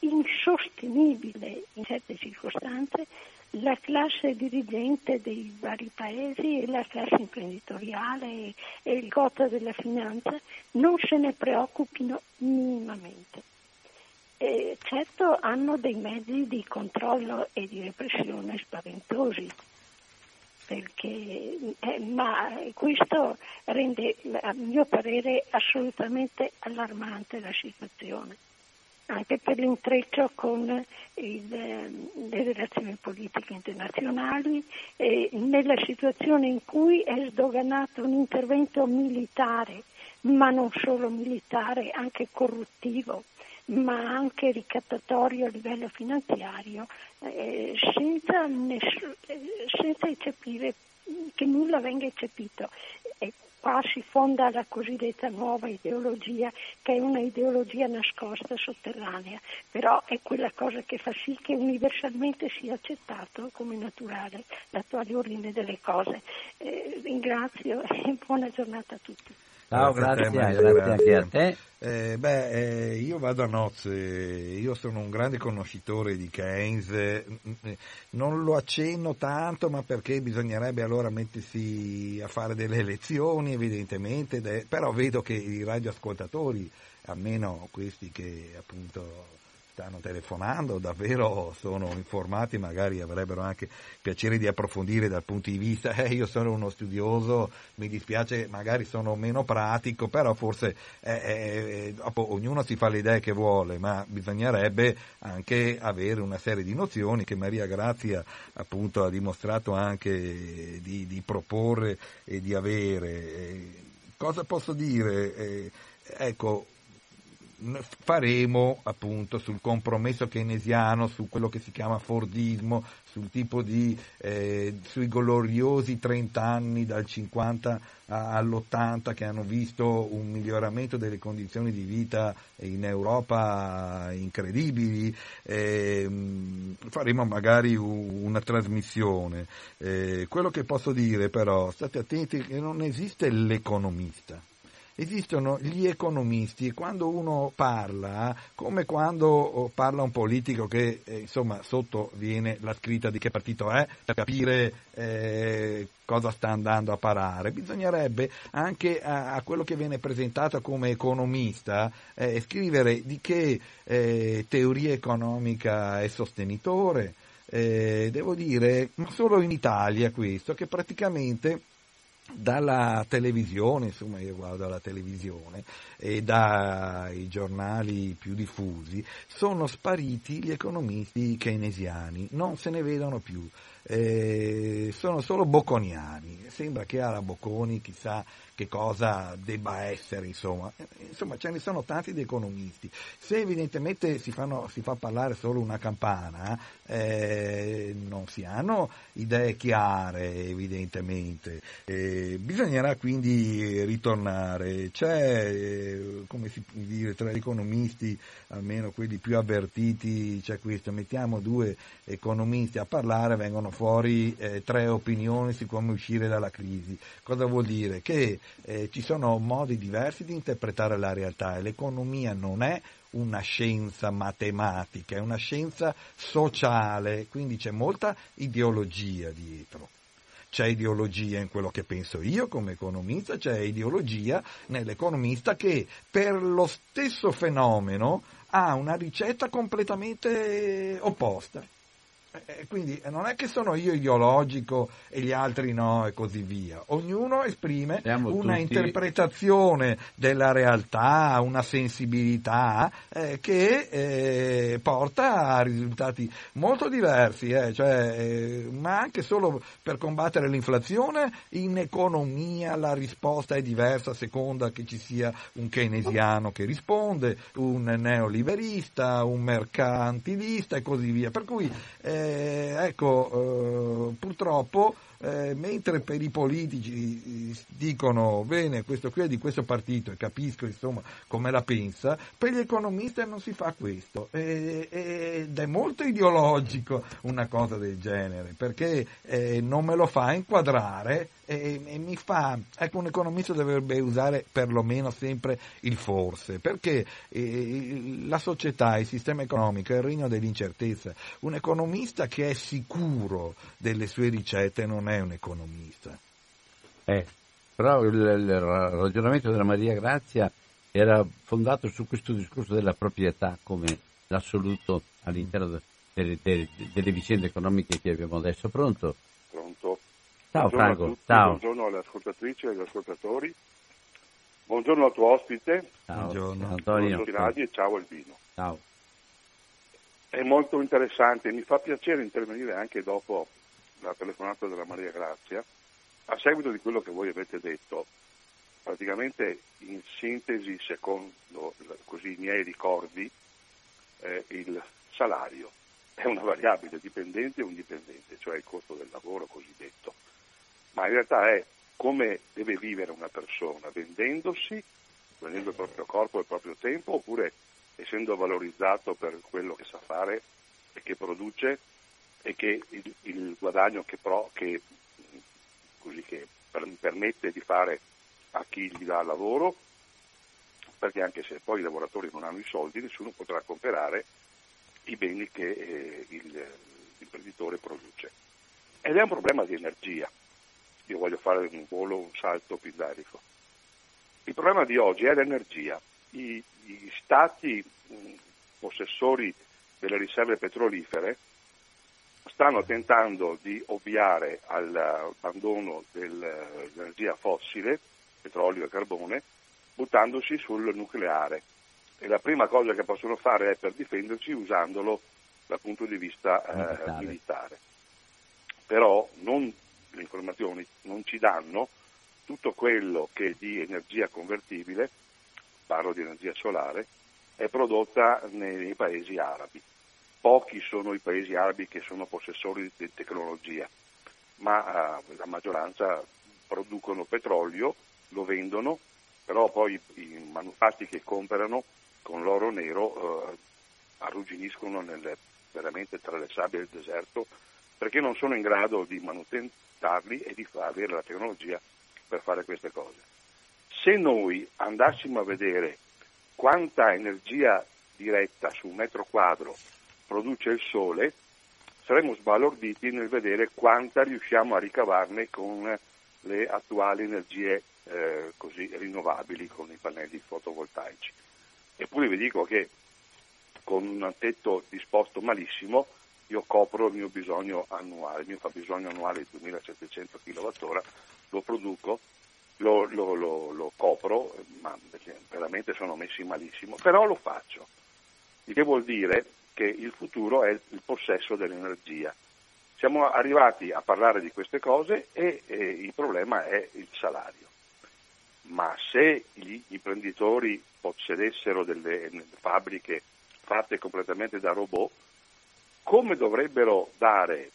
insostenibile in certe circostanze, la classe dirigente dei vari paesi e la classe imprenditoriale e, e il gota della finanza non se ne preoccupino minimamente. Eh, certo hanno dei mezzi di controllo e di repressione spaventosi, perché, eh, ma questo rende, a mio parere, assolutamente allarmante la situazione, anche per l'intreccio con il, eh, le relazioni politiche internazionali, e nella situazione in cui è sdoganato un intervento militare, ma non solo militare, anche corruttivo ma anche ricattatorio a livello finanziario, eh, senza, ness- eh, senza eccepire che nulla venga eccepito. E qua si fonda la cosiddetta nuova ideologia, che è una ideologia nascosta, sotterranea, però è quella cosa che fa sì che universalmente sia accettato come naturale l'attuale ordine delle cose. Eh, ringrazio e buona giornata a tutti. Ciao, Grazie te, grazie, Maria, grazie anche a te. Eh, beh, eh, io vado a nozze, io sono un grande conoscitore di Keynes, eh, non lo accenno tanto, ma perché bisognerebbe allora mettersi a fare delle lezioni, evidentemente, de- però vedo che i radioascoltatori, almeno questi che appunto stanno telefonando, davvero sono informati, magari avrebbero anche piacere di approfondire dal punto di vista, eh, io sono uno studioso, mi dispiace, magari sono meno pratico, però forse eh, eh, dopo ognuno si fa le idee che vuole, ma bisognerebbe anche avere una serie di nozioni che Maria Grazia appunto ha dimostrato anche di, di proporre e di avere. Eh, cosa posso dire? Eh, ecco, faremo appunto sul compromesso keynesiano, su quello che si chiama Fordismo, sul tipo di, eh, sui gloriosi 30 anni dal 50 all'80 che hanno visto un miglioramento delle condizioni di vita in Europa incredibili, eh, faremo magari una trasmissione. Eh, quello che posso dire però, state attenti che non esiste l'economista esistono gli economisti e quando uno parla, come quando parla un politico che eh, insomma sotto viene la scritta di che partito è per capire eh, cosa sta andando a parare, bisognerebbe anche a, a quello che viene presentato come economista eh, scrivere di che eh, teoria economica è sostenitore, eh, devo dire, ma solo in Italia questo, che praticamente dalla televisione, insomma io guardo la televisione e dai giornali più diffusi, sono spariti gli economisti keynesiani, non se ne vedono più, eh, sono solo bocconiani, sembra che alla Bocconi chissà che cosa debba essere, insomma. insomma ce ne sono tanti di economisti. Se evidentemente si, fanno, si fa parlare solo una campana, eh, non si hanno idee chiare, evidentemente. Eh, bisognerà quindi ritornare. C'è, eh, come si può dire, tra gli economisti, almeno quelli più avvertiti, c'è questo, mettiamo due economisti a parlare, vengono fuori eh, tre opinioni su come uscire dalla crisi. Cosa vuol dire? Che eh, ci sono modi diversi di interpretare la realtà e l'economia non è una scienza matematica, è una scienza sociale, quindi c'è molta ideologia dietro. C'è ideologia in quello che penso io come economista, c'è ideologia nell'economista che per lo stesso fenomeno ha una ricetta completamente opposta. Eh, quindi non è che sono io ideologico e gli altri no e così via. Ognuno esprime Siamo una tutti... interpretazione della realtà, una sensibilità eh, che eh, porta a risultati molto diversi, eh, cioè, eh, ma anche solo per combattere l'inflazione in economia la risposta è diversa a seconda che ci sia un keynesiano che risponde, un neoliberista, un mercantilista e così via. Per cui eh, eh, ecco, eh, purtroppo eh, mentre per i politici dicono bene questo qui è di questo partito e capisco insomma come la pensa, per gli economisti non si fa questo. E, ed è molto ideologico una cosa del genere perché eh, non me lo fa inquadrare e, e, mi fa, ecco un economista dovrebbe usare perlomeno sempre il forse, perché eh, la società, il sistema economico è il regno dell'incertezza, un economista che è sicuro delle sue ricette non è un economista. Eh, però il, il ragionamento della Maria Grazia era fondato su questo discorso della proprietà come l'assoluto all'interno delle, delle, delle vicende economiche che abbiamo adesso. Pronto? Pronto. Ciao buongiorno Franco, ciao. Buongiorno alle ascoltatrici e agli ascoltatori. Buongiorno al tuo ospite. Ciao, buongiorno. Antonio. e ciao Albino. Ciao. È molto interessante, mi fa piacere intervenire anche dopo la telefonata della Maria Grazia. A seguito di quello che voi avete detto, praticamente in sintesi, secondo così, i miei ricordi, eh, il salario è una variabile dipendente o indipendente, cioè il costo del lavoro cosiddetto ma in realtà è come deve vivere una persona, vendendosi, vendendo il proprio corpo e il proprio tempo, oppure essendo valorizzato per quello che sa fare e che produce e che il, il guadagno che, pro, che, che per, permette di fare a chi gli dà lavoro, perché anche se poi i lavoratori non hanno i soldi, nessuno potrà comprare i beni che eh, il, l'imprenditore produce. Ed è un problema di energia io voglio fare un volo, un salto pindarico. Il problema di oggi è l'energia. I, i stati mh, possessori delle riserve petrolifere stanno tentando di ovviare all'abbandono dell'energia fossile, petrolio e carbone, buttandosi sul nucleare. E la prima cosa che possono fare è per difendersi usandolo dal punto di vista eh, militare. Però non le informazioni non ci danno tutto quello che di energia convertibile, parlo di energia solare, è prodotta nei paesi arabi. Pochi sono i paesi arabi che sono possessori di tecnologia, ma eh, la maggioranza producono petrolio, lo vendono, però poi i manufatti che comprano con l'oro nero eh, arrugginiscono nelle, veramente tra le sabbie del deserto perché non sono in grado di manutentarli e di avere la tecnologia per fare queste cose. Se noi andassimo a vedere quanta energia diretta su un metro quadro produce il Sole, saremmo sbalorditi nel vedere quanta riusciamo a ricavarne con le attuali energie eh, così rinnovabili con i pannelli fotovoltaici. Eppure vi dico che con un tetto disposto malissimo io copro il mio bisogno annuale, il mio fabbisogno annuale di 2700 kWh, lo produco, lo, lo, lo, lo copro, ma veramente sono messi malissimo, però lo faccio. Il che vuol dire che il futuro è il possesso dell'energia. Siamo arrivati a parlare di queste cose e, e il problema è il salario. Ma se gli imprenditori possedessero delle fabbriche fatte completamente da robot, come dovrebbero dare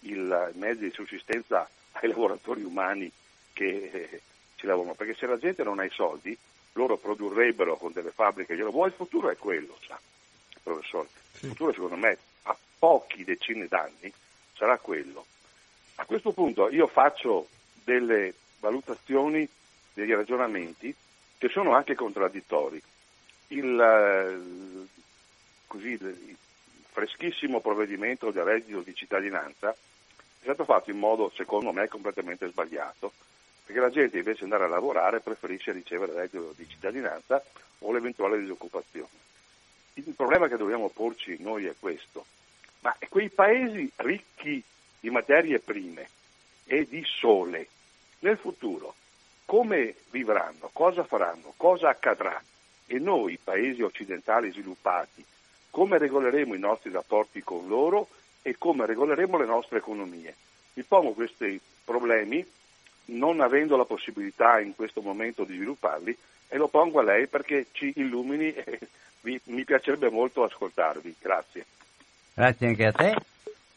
i mezzi di sussistenza ai lavoratori umani che eh, ci lavorano? Perché se la gente non ha i soldi, loro produrrebbero con delle fabbriche di robot, il futuro è quello, sa, professore. Il futuro secondo me a pochi decine d'anni sarà quello. A questo punto io faccio delle valutazioni, degli ragionamenti che sono anche contraddittori. Il, eh, così, il freschissimo provvedimento del reddito di cittadinanza è stato fatto in modo, secondo me, completamente sbagliato, perché la gente invece di andare a lavorare preferisce ricevere il reddito di cittadinanza o l'eventuale disoccupazione. Il problema che dobbiamo porci noi è questo, ma quei paesi ricchi di materie prime e di sole, nel futuro, come vivranno, cosa faranno, cosa accadrà? E noi, paesi occidentali sviluppati, come regoleremo i nostri rapporti con loro e come regoleremo le nostre economie. Mi pongo questi problemi non avendo la possibilità in questo momento di svilupparli e lo pongo a lei perché ci illumini e mi piacerebbe molto ascoltarvi. Grazie. Grazie anche a te.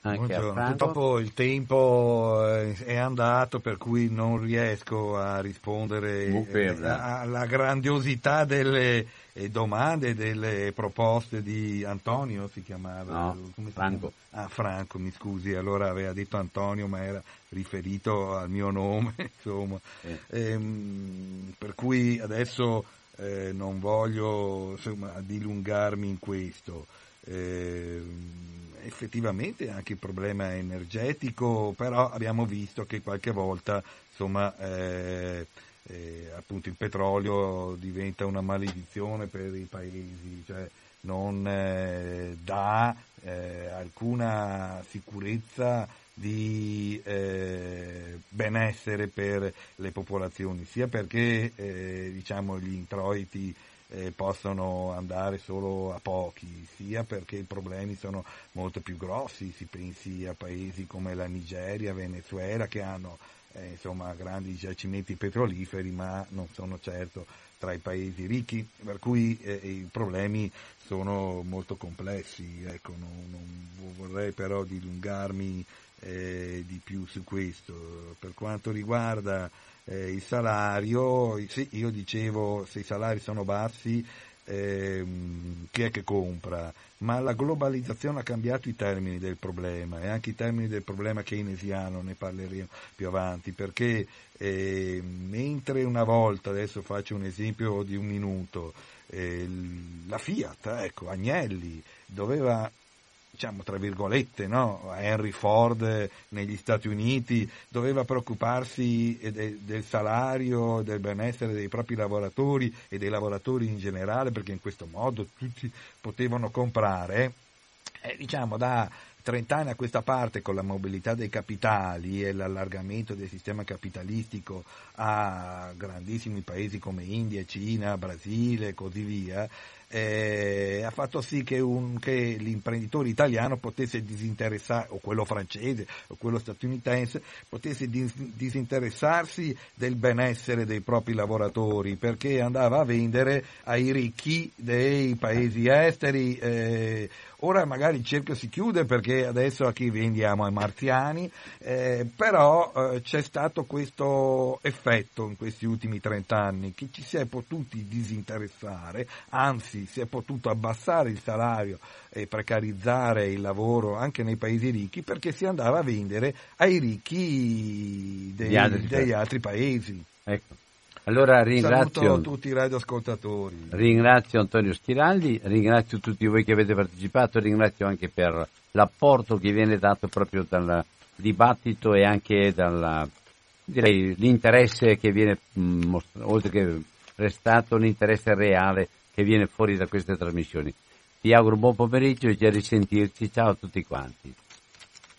Anche Purtroppo il tempo eh, è andato per cui non riesco a rispondere eh, alla grandiosità delle eh, domande, delle proposte di Antonio, si chiamava? No, Come Franco. Ah, Franco, mi scusi, allora aveva detto Antonio ma era riferito al mio nome, insomma. Eh. Ehm, per cui adesso eh, non voglio insomma, dilungarmi in questo. Ehm, effettivamente anche il problema energetico, però abbiamo visto che qualche volta insomma, eh, eh, appunto il petrolio diventa una maledizione per i paesi, cioè non eh, dà eh, alcuna sicurezza di eh, benessere per le popolazioni, sia perché eh, diciamo, gli introiti eh, possono andare solo a pochi, sia perché i problemi sono molto più grossi, si pensi a paesi come la Nigeria, Venezuela che hanno eh, insomma, grandi giacimenti petroliferi ma non sono certo tra i paesi ricchi, per cui eh, i problemi sono molto complessi, ecco, non, non vorrei però dilungarmi eh, di più su questo. Per quanto riguarda eh, il salario, sì, io dicevo se i salari sono bassi ehm, chi è che compra? Ma la globalizzazione ha cambiato i termini del problema e anche i termini del problema keynesiano, ne parleremo più avanti, perché eh, mentre una volta, adesso faccio un esempio di un minuto, eh, la Fiat, ecco, Agnelli, doveva diciamo tra virgolette, no? Henry Ford negli Stati Uniti doveva preoccuparsi del, del salario, del benessere dei propri lavoratori e dei lavoratori in generale perché in questo modo tutti potevano comprare. Eh, diciamo da 30 anni a questa parte con la mobilità dei capitali e l'allargamento del sistema capitalistico a grandissimi paesi come India, Cina, Brasile e così via, eh, ha fatto sì che, un, che, l'imprenditore italiano potesse disinteressare, o quello francese o quello statunitense, potesse dis, disinteressarsi del benessere dei propri lavoratori perché andava a vendere ai ricchi dei paesi esteri. Eh, ora magari il cerchio si chiude perché adesso a chi vendiamo ai marziani, eh, però eh, c'è stato questo effetto in questi ultimi 30 anni che ci si è potuti disinteressare, anzi si è potuto abbassare il salario e precarizzare il lavoro anche nei paesi ricchi perché si andava a vendere ai ricchi dei, altri, degli altri paesi. Ecco. Allora ringrazio Saluto tutti i radioascoltatori. Ringrazio Antonio Schiraldi, ringrazio tutti voi che avete partecipato, ringrazio anche per l'apporto che viene dato proprio dal dibattito e anche dalla, direi, l'interesse che viene, oltre che prestato, l'interesse reale che viene fuori da queste trasmissioni. Ti auguro buon pomeriggio e a risentirci. Ciao a tutti quanti.